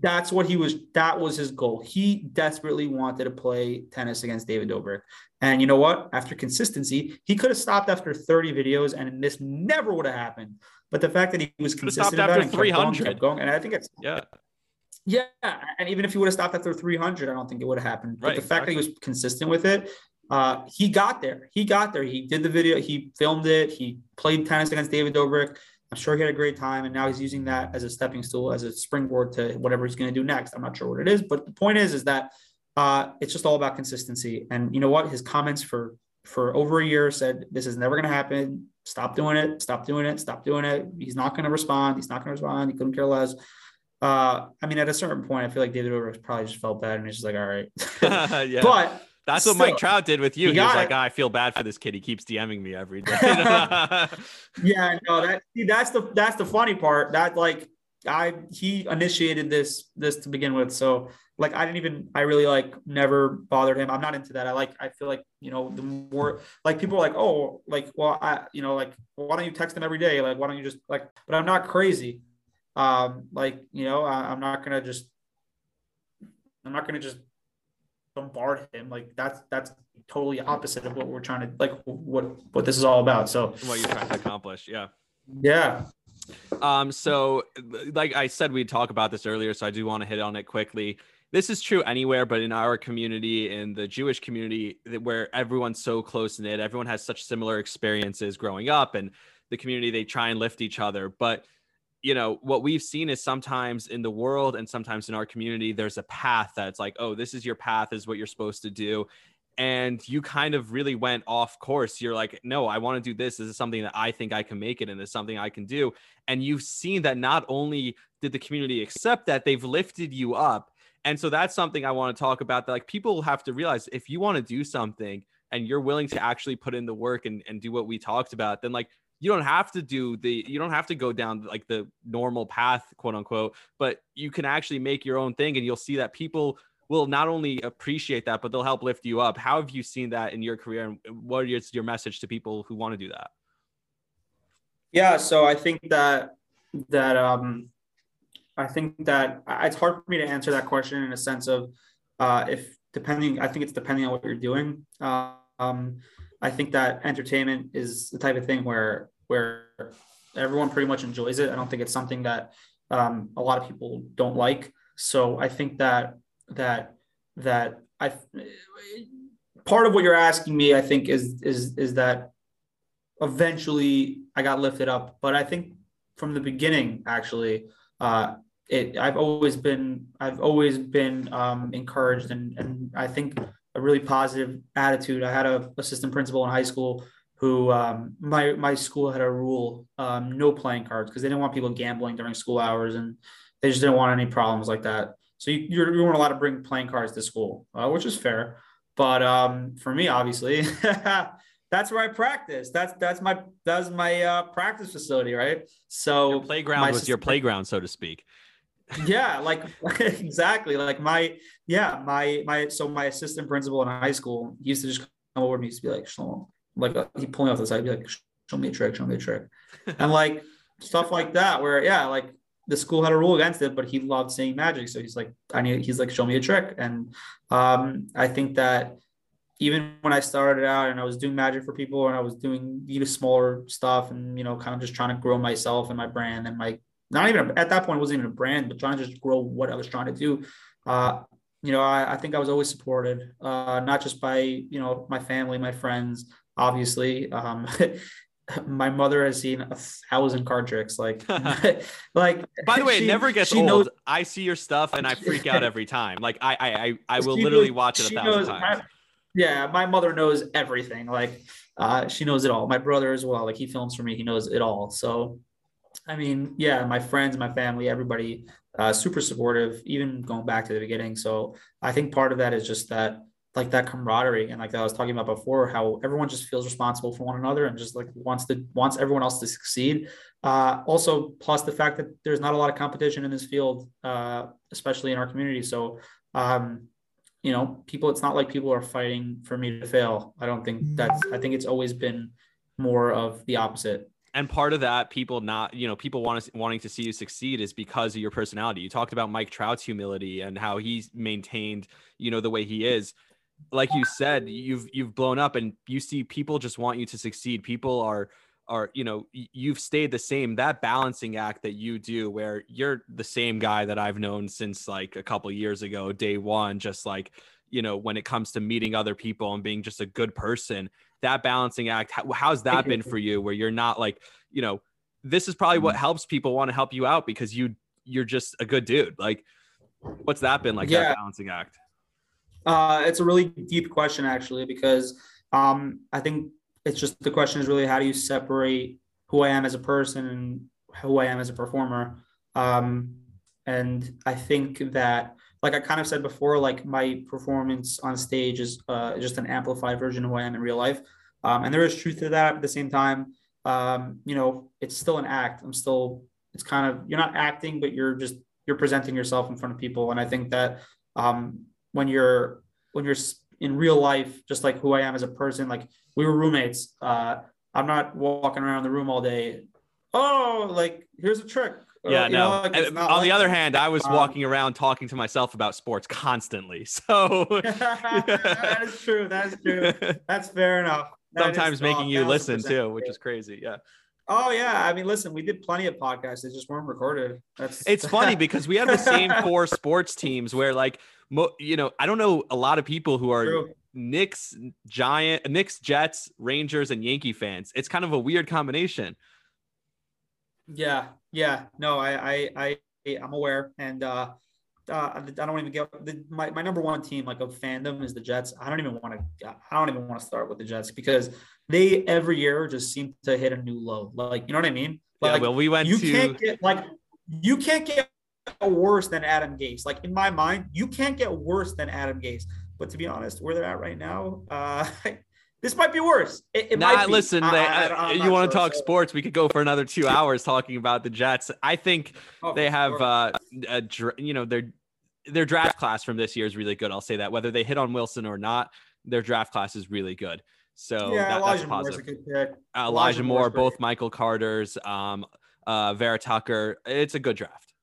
that's what he was. That was his goal. He desperately wanted to play tennis against David Dobrik. And you know what? After consistency, he could have stopped after 30 videos, and this never would have happened. But the fact that he was consistent about after it and kept going, 300. kept going, and I think it's yeah yeah. And even if he would have stopped after 300, I don't think it would have happened. But Right, the fact that he was consistent with it, uh, he got there. He got there. He did the video. He filmed it. He played tennis against David Dobrik. I'm sure he had a great time, and now he's using that as a stepping stool, as a springboard to whatever he's going to do next. I'm not sure what it is, but the point is, is that uh, it's just all about consistency. And you know what? His comments for for over a year said this is never going to happen. stop doing it, stop doing it, stop doing it. He's not going to respond. He's not going to respond. He couldn't care less. Uh, I mean, at a certain point, I feel like David Dobrik probably just felt bad and he's just like, all right. yeah. But that's what Mike Trout did with you. He, he was like, oh, I feel bad for this kid. He keeps DMing me every day. yeah, no, that see, that's the that's the funny part. That like I he initiated this this to begin with. So like I didn't even I really like never bothered him. I'm not into that. I like I feel like you know the more like people are like oh like well I you know like why don't you text him every day like why don't you just like but I'm not crazy. Um like you know I, I'm not gonna just I'm not gonna just bombard him like that's that's totally opposite of what we're trying to like what what this is all about. So what you're trying to accomplish, yeah. Yeah. Um, so like I said, we'd talk about this earlier, so I do want to hit on it quickly. This is true anywhere, but in our community, in the Jewish community, where everyone's so close knit, everyone has such similar experiences growing up, and the community they try and lift each other. But you know what we've seen is sometimes in the world and sometimes in our community, there's a path that's like, oh, this is your path, is what you're supposed to do, and you kind of really went off course. You're like, no, I want to do this. This is something that I think I can make it and it's something I can do. And you've seen that not only did the community accept that, they've lifted you up. And so that's something I want to talk about that like people have to realize if you want to do something and you're willing to actually put in the work and, and do what we talked about, then like you don't have to do the you don't have to go down like the normal path quote unquote but you can actually make your own thing and you'll see that people will not only appreciate that, but they'll help lift you up. How have you seen that in your career, and what is your message to people who want to do that? Yeah, so I think that that um, I think that it's hard for me to answer that question in a sense of uh, if depending. I think it's depending on what you're doing. Um, I think that entertainment is the type of thing where where everyone pretty much enjoys it. I don't think it's something that um, a lot of people don't like. So I think that that that I part of what you're asking me, I think, is is is that eventually I got lifted up, but I think from the beginning, actually, uh, it I've always been I've always been um, encouraged and and I think a really positive attitude. I had a assistant principal in high school who um, my my school had a rule um, no playing cards because they didn't want people gambling during school hours and they just didn't want any problems like that. So you, you're, you weren't allowed to bring playing cards to school, uh, which is fair. But um, for me, obviously, that's where I practice. That's that's my that's my uh, practice facility, right? So your playground was your playground, so to speak. Yeah, like exactly. Like my yeah, my my so my assistant principal in high school used to just come over to me, used to be like, Shlomo, like uh, he pull me off the side, be like, show me a trick, show me a trick, and like stuff like that. Where yeah, like the school had a rule against it, but he loved seeing magic. So he's like, I need, he's like, show me a trick. And um, I think that even when I started out and I was doing magic for people and I was doing even smaller stuff and, you know, kind of just trying to grow myself and my brand and my, not even at that point, it wasn't even a brand, but trying to just grow what I was trying to do. Uh, you know, I, I, think I was always supported, uh, not just by, you know, my family, my friends, obviously. Um, my mother has seen a thousand card tricks. Like, like. By the way, she, it never gets old. Knows, I see your stuff and I freak out every time. Like, I, I, I, I will literally knows, watch it a thousand times. yeah, my mother knows everything. Like, uh, she knows it all. My brother as well. Like, he films for me. He knows it all. So, I mean, yeah, my friends, my family, everybody, uh, super supportive. Even going back to the beginning. So, I think part of that is just that like that camaraderie and like I was talking about before, how everyone just feels responsible for one another and just like wants to wants everyone else to succeed. Uh, also, plus the fact that there's not a lot of competition in this field, uh, especially in our community. So, um, you know, people. It's not like people are fighting for me to fail. I don't think that's. I think it's always been more of the opposite and part of that people not you know people want to, wanting to see you succeed is because of your personality. You talked about mike trout's humility and how he's maintained you know the way he is. Like you said, you've you've blown up and you see people just want you to succeed. People are are you know you've stayed the same. That balancing act that you do where you're the same guy that i've known since like a couple years ago day one just like you know when it comes to meeting other people and being just a good person that balancing act how, how's that been for you where you're not like you know this is probably what mm-hmm. helps people want to help you out because you you're just a good dude like what's that been like yeah. that balancing act uh, it's a really deep question, actually, because um, I think it's just the question is really how do you separate who I am as a person and who I am as a performer. Um, and I think that, like I kind of said before, like my performance on stage is uh, just an amplified version of who I am in real life. Um, and there is truth to that. At the same time, um, you know, it's still an act. I'm still, it's kind of, you're not acting, but you're just, you're presenting yourself in front of people. And I think that um, when you're, when you're in real life, just like who I am as a person, like we were roommates. Uh, I'm not walking around the room all day. Oh, like here's a trick. Yeah, no. Know, like on like the other hand, I was um, walking around talking to myself about sports constantly. So that is true. That is true. That's fair enough. That Sometimes making you listen too, which is crazy. Yeah. Oh yeah, I mean, listen, we did plenty of podcasts. They just weren't recorded. That's it's funny because we have the same four sports teams where, like, mo- you know, I don't know a lot of people who are True. Knicks, Giant, Knicks, Jets, Rangers, and Yankee fans. It's kind of a weird combination. Yeah, yeah, no, I, I, I, I'm aware, and uh, uh, I don't even get the, my, my number one team like of fandom is the Jets. I don't even want to. I don't even want to start with the Jets because they every year just seem to hit a new low. Like you know what I mean? Like, yeah. Well, we went. You to... can't get like you can't get worse than Adam Gase. Like in my mind, you can't get worse than Adam Gase. But to be honest, where they're at right now, uh, this might be worse. It, it nah, might be. listen, they, I, you want to talk so. sports? We could go for another two hours talking about the Jets. I think oh, they have, sure. uh, a, you know, their their draft class from this year is really good. I'll say that whether they hit on Wilson or not, their draft class is really good. So yeah, that, Elijah that's positive. Moore's a good pick. Uh, Elijah, Elijah Moore, both Michael Carter's, um, uh, Vera Tucker. It's a good draft.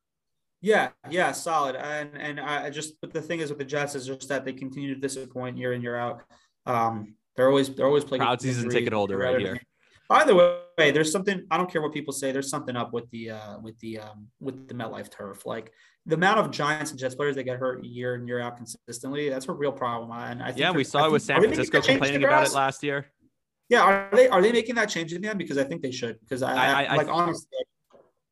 Yeah, yeah, solid. And and I just but the thing is with the Jets is just that they continue to disappoint year in year out. Um, they're always they're always playing proud season ticket holder right here. By the way, there's something I don't care what people say. There's something up with the uh, with the um, with the MetLife turf. Like the amount of Giants and Jets players that get hurt year in year out consistently. That's a real problem. And I think yeah, we saw it with San Francisco complaining about it last year. Yeah, are they are they making that change in the end? Because I think they should. Because I, I, I like honestly,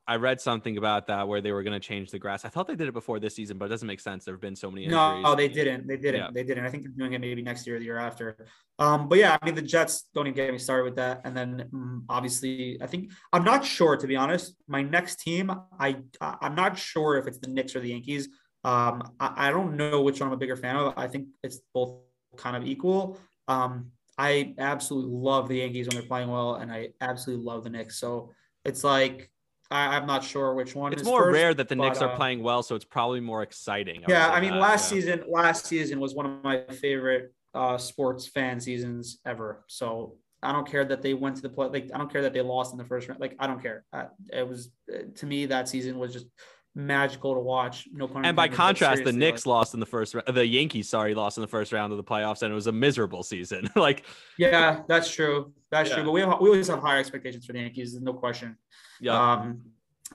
I read something about that where they were going to change the grass. I thought they did it before this season, but it doesn't make sense. There have been so many injuries. No, they didn't. They didn't. Yeah. They didn't. I think they're doing it maybe next year or the year after. Um, but yeah, I mean, the Jets don't even get me started with that. And then um, obviously, I think I'm not sure to be honest. My next team, I I'm not sure if it's the Knicks or the Yankees. Um, I, I don't know which one I'm a bigger fan of. I think it's both kind of equal. Um, I absolutely love the Yankees when they're playing well, and I absolutely love the Knicks. So it's like I, am not sure which one. It's more first, rare that the but, Knicks are uh, playing well, so it's probably more exciting. I yeah, I mean, that, last yeah. season, last season was one of my favorite uh, sports fan seasons ever. So I don't care that they went to the play. Like I don't care that they lost in the first round. Like I don't care. Uh, it was uh, to me that season was just magical to watch. No pun. And by contrast, the Knicks like, lost in the first. The Yankees, sorry, lost in the first round of the playoffs, and it was a miserable season. like, yeah, that's true. That's yeah. true. But we have, we always have higher expectations for the Yankees. no question. Yeah. Um,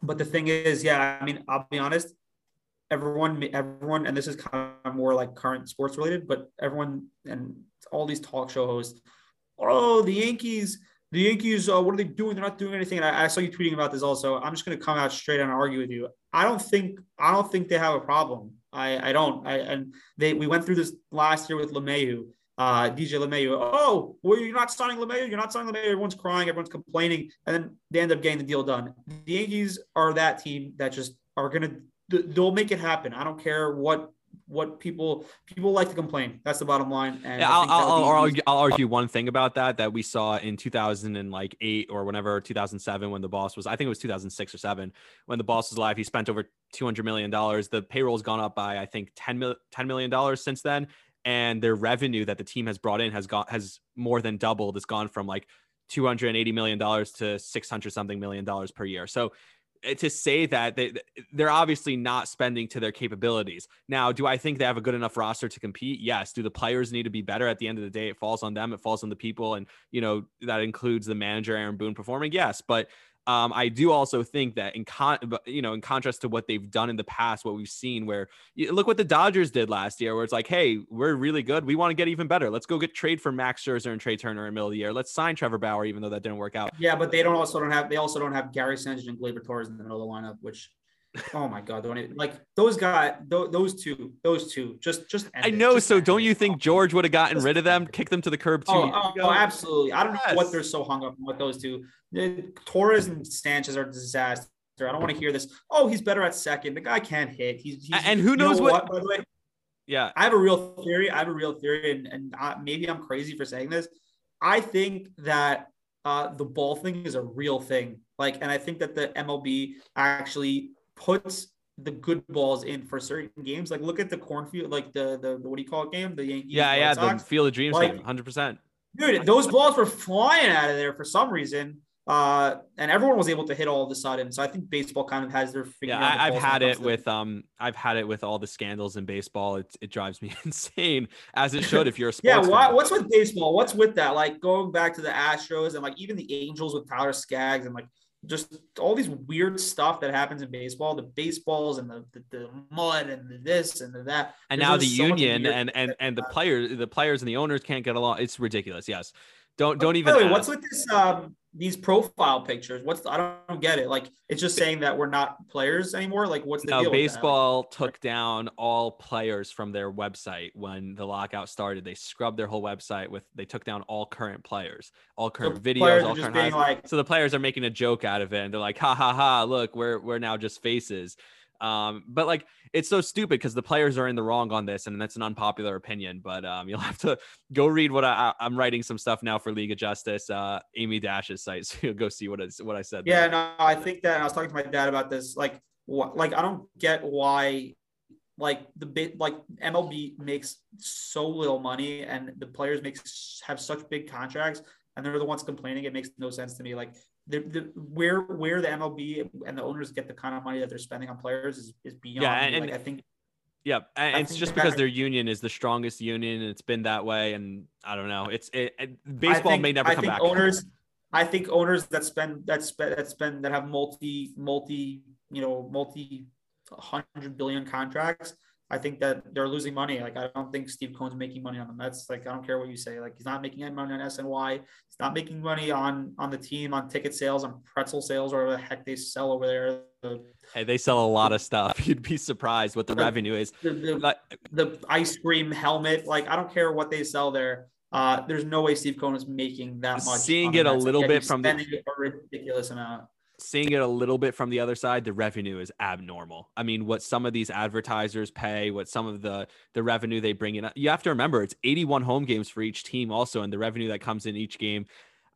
but the thing is, yeah, I mean, I'll be honest. Everyone, everyone, and this is kind of more like current sports related, but everyone and all these talk show hosts, oh, the Yankees, the Yankees, uh, what are they doing? They're not doing anything. And I, I saw you tweeting about this also. I'm just going to come out straight and argue with you. I don't think, I don't think they have a problem. I, I don't. I, and they, we went through this last year with LeMahieu uh, DJ LeMahieu, oh, well, you're not signing LeMahieu. You're not signing LeMahieu. Everyone's crying. Everyone's complaining. And then they end up getting the deal done. The Yankees are that team that just are going to, they'll make it happen. I don't care what what people people like to complain. That's the bottom line. And yeah, I'll, I'll, I'll, argue, I'll, argue, one thing about that that we saw in 2008 or whenever 2007 when the boss was I think it was 2006 or seven when the boss was alive. He spent over 200 million dollars. The payroll's gone up by I think 10 mil, 10 million dollars since then, and their revenue that the team has brought in has got has more than doubled. It's gone from like 280 million dollars to 600 something million dollars per year. So Eh, to say that they they're obviously not spending to their capabilities. Now, do I think they have a good enough roster to compete? Yes. Do the players need to be better? At the end of the day, it falls on them. It falls on the people, and you know that includes the manager Aaron Boone performing. Yes, but um, I do also think that in con, you know, in contrast to what they've done in the past, what we've seen, where look what the Dodgers did last year, where it's like, hey, we're really good, we want to get even better. Let's go get trade for Max Scherzer and Trea Turner in the middle of the year. Let's sign Trevor Bauer, even though that didn't work out. Yeah, but they don't also don't have they also don't have Gary Sanchez and Gleyber Torres in the middle of the lineup, which Oh my god, don't even, like those guys, th- those two, those two, just just. I know. It. So don't you think George would have gotten just rid of them, kicked them to the curb too? Oh, oh, absolutely. I don't yes. know what they're so hung up on with those two. Torres and Sanchez are disaster. I don't want to hear this. Oh, he's better at second. The guy can't hit. He's, he's and who knows know what, what? By the way, yeah, I have a real theory. I have a real theory, and and I, maybe I'm crazy for saying this. I think that uh, the ball thing is a real thing. Like, and I think that the MLB actually puts the good balls in for certain games. Like, look at the cornfield, like the the, the what do you call it game? The Yankees. Yeah, yeah, Sox. the Field of Dreams like, hundred percent. Dude, those balls were flying out of there for some reason. Uh, and everyone was able to hit all of a sudden. So I think baseball kind of has their finger. Yeah, I, have had it with um, I've had it with all the scandals in baseball. It it drives me insane, as it should if you're a sports. yeah, why, what's with baseball? What's with that? Like going back to the Astros and like even the Angels with Tyler Skaggs and like just all these weird stuff that happens in baseball, the baseballs and the, the, the mud and the this and the that. And There's now the so union and and and the players, the players and the owners can't get along. It's ridiculous. Yes. Don't don't even. Wait, what's with this? Um, these profile pictures. What's I don't get it. Like it's just saying that we're not players anymore. Like what's the no, deal? Baseball took down all players from their website when the lockout started. They scrubbed their whole website with. They took down all current players, all current so videos, all current. Like, so the players are making a joke out of it, and they're like, "Ha ha ha! Look, we're we're now just faces." Um, but like it's so stupid because the players are in the wrong on this, and that's an unpopular opinion. But um, you'll have to go read what I, I'm writing some stuff now for League of Justice, uh, Amy Dash's site, so you'll go see what it's what I said. Yeah, there. no, I think that I was talking to my dad about this. Like, what, like I don't get why, like the bit, like MLB makes so little money, and the players make have such big contracts, and they're the ones complaining. It makes no sense to me. Like the, the where where the MLB and the owners get the kind of money that they're spending on players is, is beyond. Yeah, and, like, I think. Yeah, and I it's just because their union is the strongest union, and it's been that way. And I don't know, it's it, it baseball think, may never I come back. Owners, I think owners that spend that spend that spend that have multi multi you know multi hundred billion contracts I think that they're losing money. Like I don't think Steve Cohen's making money on the Mets. Like I don't care what you say. Like he's not making any money on SNY. He's not making money on on the team on ticket sales on pretzel sales or the heck they sell over there. The, hey, they sell a lot of stuff. You'd be surprised what the, the revenue is. The, the, the, ice cream helmet. Like I don't care what they sell there. Uh, there's no way Steve Cohen is making that much. Seeing it a little bit from the a ridiculous amount seeing it a little bit from the other side, the revenue is abnormal. I mean, what some of these advertisers pay, what some of the the revenue they bring in. You have to remember it's 81 home games for each team also and the revenue that comes in each game.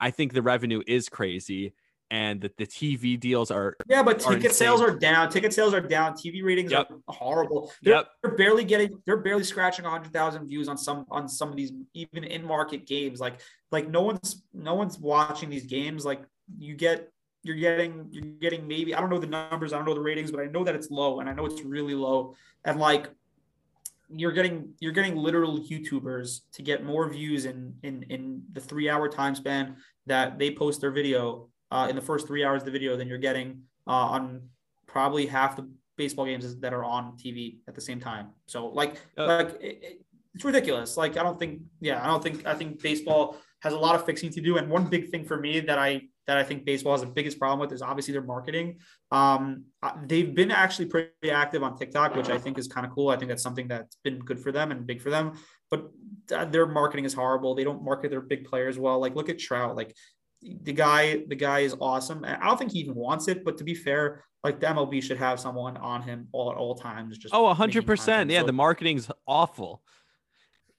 I think the revenue is crazy and that the TV deals are Yeah, but ticket sales are down. Ticket sales are down. TV ratings yep. are horrible. They're, yep. they're barely getting they're barely scratching 100,000 views on some on some of these even in market games. Like like no one's no one's watching these games like you get you're getting you're getting maybe I don't know the numbers, I don't know the ratings, but I know that it's low and I know it's really low. And like you're getting you're getting literal YouTubers to get more views in in in the three hour time span that they post their video uh, in the first three hours of the video than you're getting uh, on probably half the baseball games that are on TV at the same time. So like uh, like it, it, it's ridiculous. Like I don't think yeah I don't think I think baseball has a lot of fixing to do. And one big thing for me that I that I think baseball has the biggest problem with is obviously their marketing. Um, they've been actually pretty active on TikTok, which I think is kind of cool. I think that's something that's been good for them and big for them. But their marketing is horrible. They don't market their big players well. Like look at Trout. Like the guy, the guy is awesome. I don't think he even wants it. But to be fair, like the MLB should have someone on him all at all times. Just oh, hundred percent. Yeah, so, the marketing's awful.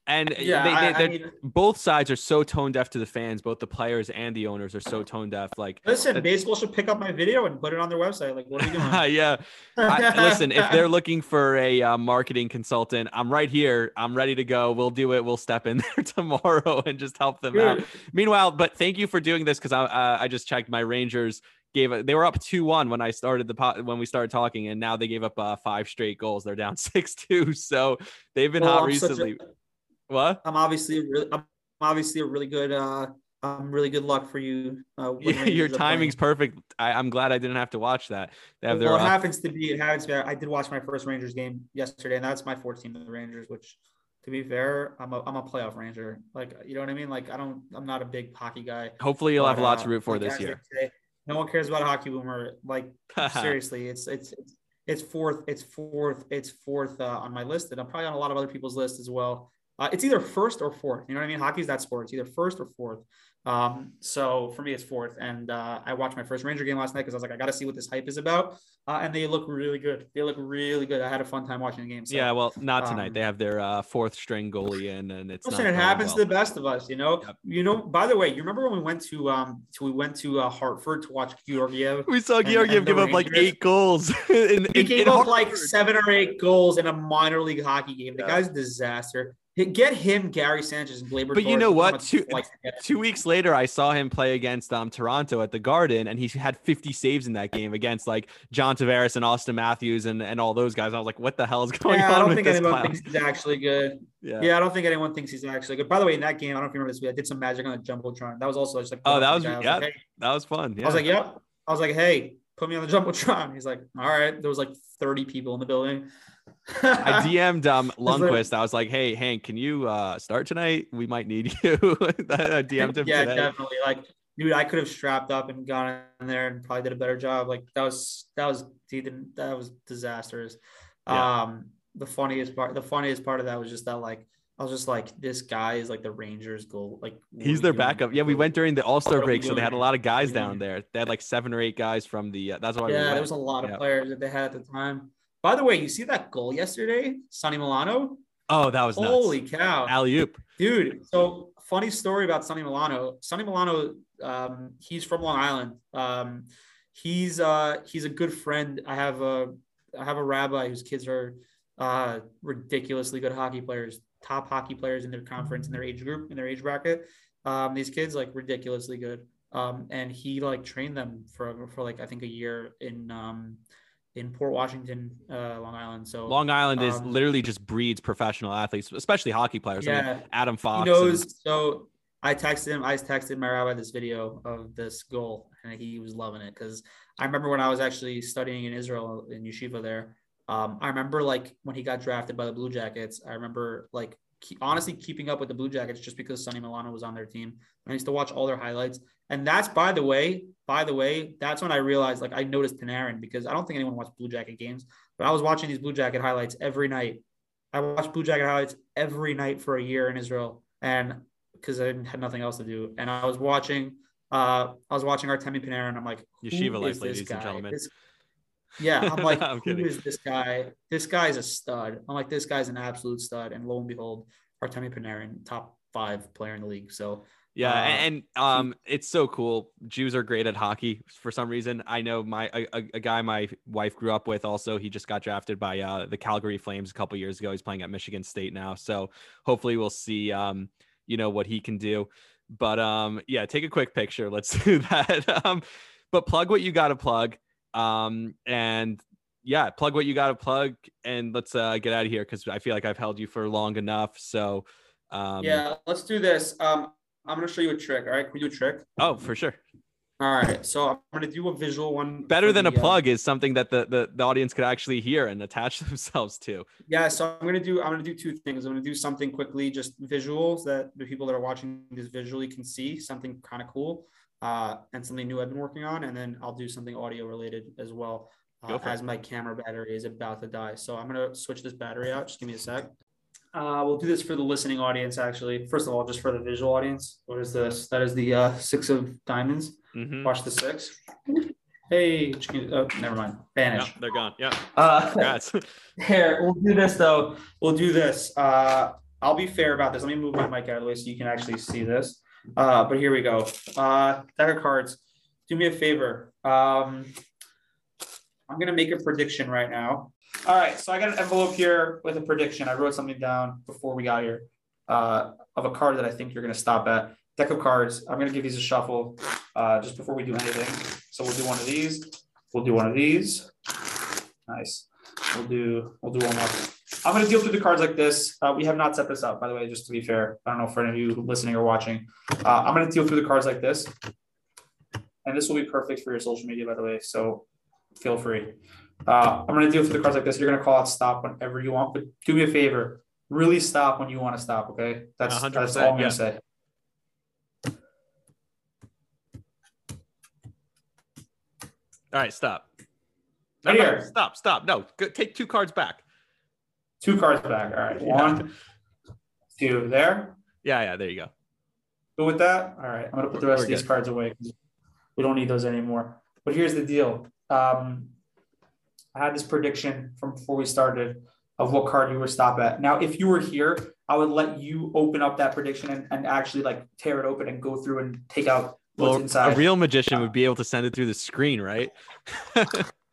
And yeah, they, they, I mean, both sides are so tone deaf to the fans. Both the players and the owners are so tone deaf. Like, listen, baseball should pick up my video and put it on their website. Like, what are you doing? yeah. I, listen, if they're looking for a uh, marketing consultant, I'm right here. I'm ready to go. We'll do it. We'll step in there tomorrow and just help them out. Meanwhile, but thank you for doing this because I uh, I just checked my Rangers gave. They were up two one when I started the pot when we started talking, and now they gave up uh, five straight goals. They're down six two. So they've been well, hot I'm recently. What? I'm obviously really, I'm obviously a really good uh um, really good luck for you. Uh, yeah, your timing's perfect. I, am glad I didn't have to watch that. They have well, their, it uh, happens to be. It happens to be. I did watch my first Rangers game yesterday, and that's my fourth team, the Rangers. Which, to be fair, I'm a I'm a playoff Ranger. Like you know what I mean. Like I don't. I'm not a big hockey guy. Hopefully, you'll but, have a lot uh, to root for like this year. no one cares about hockey boomer. Like seriously, it's it's it's it's fourth. It's fourth. It's fourth uh, on my list, and I'm probably on a lot of other people's list as well. Uh, it's either first or fourth. You know what I mean? Hockey's that sport. It's either first or fourth. Um, so for me, it's fourth. And uh, I watched my first Ranger game last night because I was like, I got to see what this hype is about. Uh, and they look really good. They look really good. I had a fun time watching the game. So, yeah, well, not tonight. um, they have their uh, fourth string goalie in, and it's Listen, not it happens well. to the best of us, you know. Yep. You know. By the way, you remember when we went to um, to we went to uh, Hartford to watch Georgiev? We saw Georgiev give up like eight goals. in, He in, gave up like seven or eight goals in a minor league hockey game. The Yeah. guy's a disaster. Get him, Gary Sanchez, and Gleyber. But you know what? Two- like to get- Two weeks later, I saw him play against um, Toronto at the Garden, and he had 50 saves in that game against like John Tavares and Auston Matthews and, and all those guys. I was like, what the hell is going Yeah, on I don't think anyone thinks he's actually good. yeah. Yeah, I don't think anyone thinks he's actually good. By the way, in that game, I don't know if you remember this, but I did some magic on the jumbotron. That was also just like, Oh, that was yeah. like, hey, that was fun. Yeah. I was like, yep. I was like, hey, put me on the jumbotron. He's like, all right. There was like 30 people in the building. I DM'd um, Lundqvist. I was like, hey, Hank, can you uh, start tonight? We might need you. I DM'd him yeah, today. definitely. Like, dude, I could have strapped up and gone in there and probably did a better job. Like that was that was that was disastrous. Yeah. Um, the funniest part, the funniest part of that was just that like I was just like, this guy is like the Rangers goal. Like He's their backup. Yeah, we went during the All Star we break, so they had a lot of guys we down there. They had like seven or eight guys from the. Uh, that's why. Yeah, went. there was a lot of Yeah. players that they had at the time. By the way, you see that goal yesterday, Sonny Milano? Oh, that was nuts. Holy cow. alley oop. Dude, so funny story about Sonny Milano. Sonny Milano, um, he's from Long Island. Um, he's uh, he's a good friend. I have a I have a rabbi whose kids are uh, ridiculously good hockey players, top hockey players in their conference in their age group in their age bracket. Um, these kids like ridiculously good. Um, and he like trained them for for like I think a year in um, in Port Washington, uh, Long Island. So Long Island is Um, literally just breeds professional athletes, especially hockey players. I mean, yeah, Adam he Fox. knows. and- So I texted him. I texted my rabbi this video of this goal, and he was loving it because I remember when I was actually studying in Israel in yeshiva there. Um, I remember like when he got drafted by the Blue Jackets. I remember like ke- honestly keeping up with the Blue Jackets just because Sonny Milano was on their team. I used to watch all their highlights, and that's by the way, by the way, that's when I realized like I noticed Panarin because I don't think anyone watched Blue Jacket games, but I was watching these Blue Jacket highlights every night. I watched Blue Jacket highlights every night for a year in Israel, and because I had nothing else to do, and I was watching. Uh, I was watching Artemi Panarin. I'm like, who Yeshiva life, ladies and guy? gentlemen. This- yeah, I'm like, I'm who kidding. is this guy? This guy's a stud. I'm like, this guy's an absolute stud. And lo and behold, Artemi Panarin, top five player in the league. So Yeah, Uh, and, and um, it's so cool. Jews are great at hockey for some reason. I know my a, a, a guy my wife grew up with. Also, he just got drafted by uh, the Calgary Flames a couple years ago. He's playing at Michigan State now, so hopefully we'll see um, you know what he can do. But um, yeah, take a quick picture. Let's do that. um, but plug what you got to plug. Um, and yeah, plug what you got to plug, and let's uh, get out of here because I feel like I've held you for long enough. So um, yeah, let's do this. Um, I'm gonna show you a trick. All right, can we do a trick? Oh, for sure. All right, so I'm gonna do a visual one. better than a the, uh, plug is something that the, the the audience could actually hear and attach themselves to Yeah, so I'm gonna do I'm gonna do two things. I'm gonna do something quickly, just visuals that the people that are watching this visually can see something kind of cool, uh, and something new I've been working on, and then I'll do something audio related as well. Uh, for it. as my camera battery is about to die, so I'm gonna switch this battery out. Just give me a sec. Uh, we'll do this for the listening audience. Actually, first of all, just for the visual audience. What is this? That is the uh, six of diamonds. Mhm. Watch the six. Hey, oh, never mind. Vanish. yeah they're gone yeah Uh, congrats here, we'll do this though. We'll do this. Uh, I'll be fair about this. Let me move my mic out of the way so you can actually see this. Uh, but here we go. Uh, deck of cards. Do me a favor. Um, I'm gonna make a prediction right now. All right, so I got an envelope here with a prediction. I wrote something down before we got here uh, of a card that I think you're gonna stop at. Deck of cards. I'm gonna give these a shuffle uh, just before we do anything. So we'll do one of these. We'll do one of these. Nice. We'll do we'll do one more. I'm gonna deal through the cards like this. Uh, we have not set this up, by the way, just to be fair. I don't know for any of you listening or watching. Uh, I'm gonna deal through the cards like this, and this will be perfect for your social media, by the way. So feel free. Uh, I'm gonna deal through the cards like this. You're gonna call it stop whenever you want, but do me a favor. Really stop when you want to stop. Okay, that's that's all I'm yeah. gonna say. all right stop Right here. Stop, stop. No, go, take two cards back. Two cards back. All right. Yeah. One, two. There. Yeah, yeah, there you go. Go with that. All right. I'm gonna put the rest We're of these good. cards away we don't need those anymore. But here's the deal. Um, I had this prediction from before we started of what card you would stop at. Now, if you were here, I would let you open up that prediction and, and actually like tear it open and go through and take out what's Well, inside. a real magician would be able to send it through the screen, right?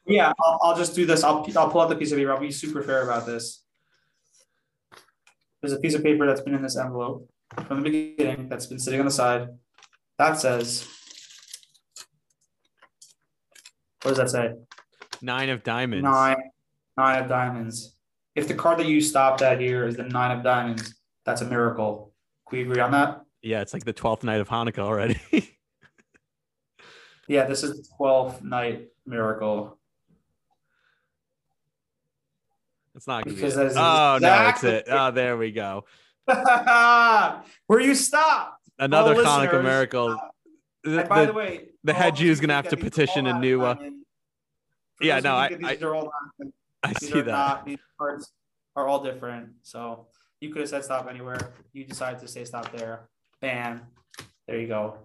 Yeah, I'll, I'll just do this. I'll, I'll pull out the piece of paper. I'll be super fair about this. There's a piece of paper that's been in this envelope from the beginning that's been sitting on the side. That says, what does that say? Nine of diamonds. Nine, nine of diamonds. If the card that you stopped at here is the nine of diamonds, that's a miracle. Can we agree on that? Yeah, it's like the twelfth night of Hanukkah already. Yeah, this is the 12th night miracle. it's not gonna Because be. that It. is Oh no, it's it. Oh, there we go. Where you stopped. Another Hanukkah miracle. The- by the- the, way, the head is gonna have to petition a new, uh, for Yeah, no, I- that I- are all I these see are that. not. These cards are all different. So you could have said stop anywhere. You decided to say stop there. Bam. There you go.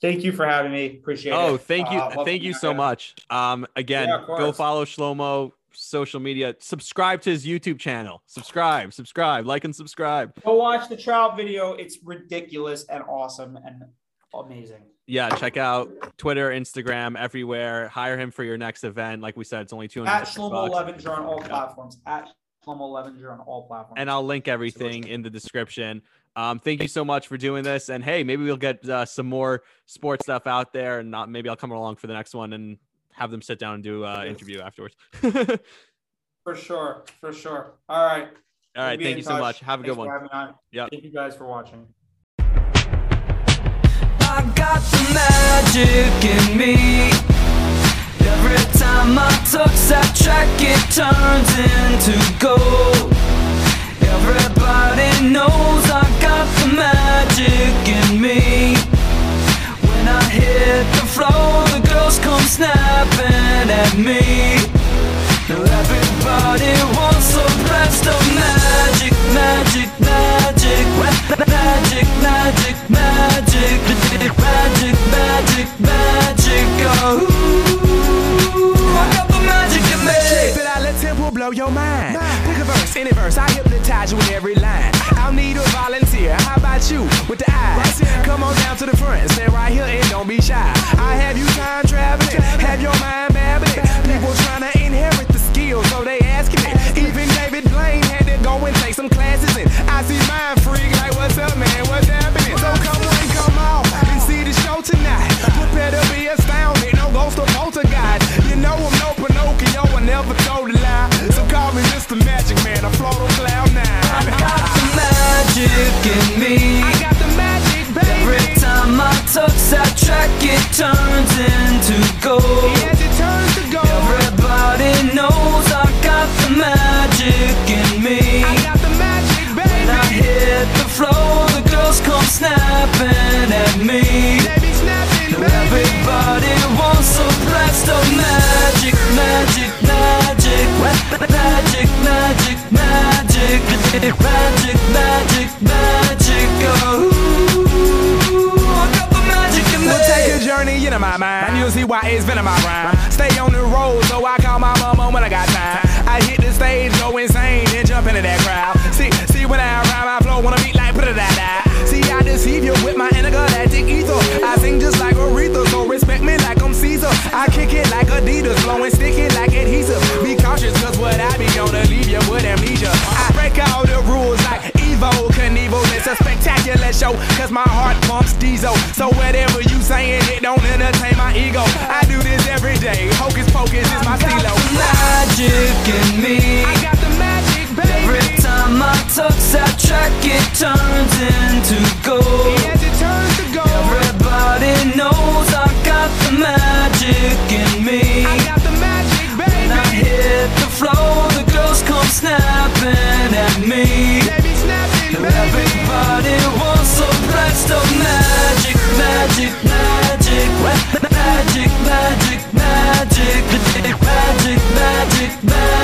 Thank you for having me. Appreciate it. Oh, thank you, Uh, thank you so much. Um, again, Yeah, go follow Shlomo social media. Subscribe to his YouTube channel. Subscribe, subscribe, like and subscribe. Go watch the trout video. It's ridiculous and awesome and amazing. Yeah, check out Twitter, Instagram, everywhere. Hire him for your next event. Like we said, it's only two At hundred Shlomo bucks. Levinger on all platforms. At Shlomo Levinger on all platforms. and I'll link everything in the description. Um, thank you so much for doing this, and hey, maybe we'll get uh, some more sports stuff out there, and not maybe I'll come along for the next one and have them sit down and do uh, interview afterwards. For sure. For sure. All right. We'll right, thank you so much. Have a Thanks good one. having me on. Yep. Thank you guys for watching. I got the magic in me. Every time I touch that track, it turns into gold. Everybody knows I got the magic in me. When I hit the floor, the girls come snapping at me. Now everybody wants a blast of magic, magic, magic, magic, magic, magic, magic, magic. Oh, I got the magic in me. But I let tempo blow your mind. Pick a verse, any verse, I hypnotize you with every line. I'll need a volunteer. How about you with the eyes? Come on down to the front, stand right here and don't be shy. I have you time traveling, have your mind babbling. People trying to inherit the skills, so they asking it. Even David Blaine had to go and take some classes in. I see mind magic, magic, magic. Oh, I got the magic in We'll take a journey into my mind. And you'll see why it's been in my rhyme. Stay on the road, so I call my mama when I got time. I hit the stage, go insane, then jump into that crowd. See, see when I rhyme, I flow wanna beat like put it that See, I deceive you with my intergalactic ether. I sing just like Aretha, so respect me like I'm Caesar. I kick it like Adidas, It's a spectacular show, cause my heart pumps diesel. So whatever you saying, it don't entertain my ego. I do this every day. Hocus pocus is my stilo. Magic in me. I got the magic, baby. Every time I touch that track, it turns into gold. Yes, it turns to gold. Everybody knows I got the magic in me. I got the magic, baby. When I hit the floor, the girls come snapping at me. It's the magic, magic, magic, magic, magic, magic, magic, magic, magic.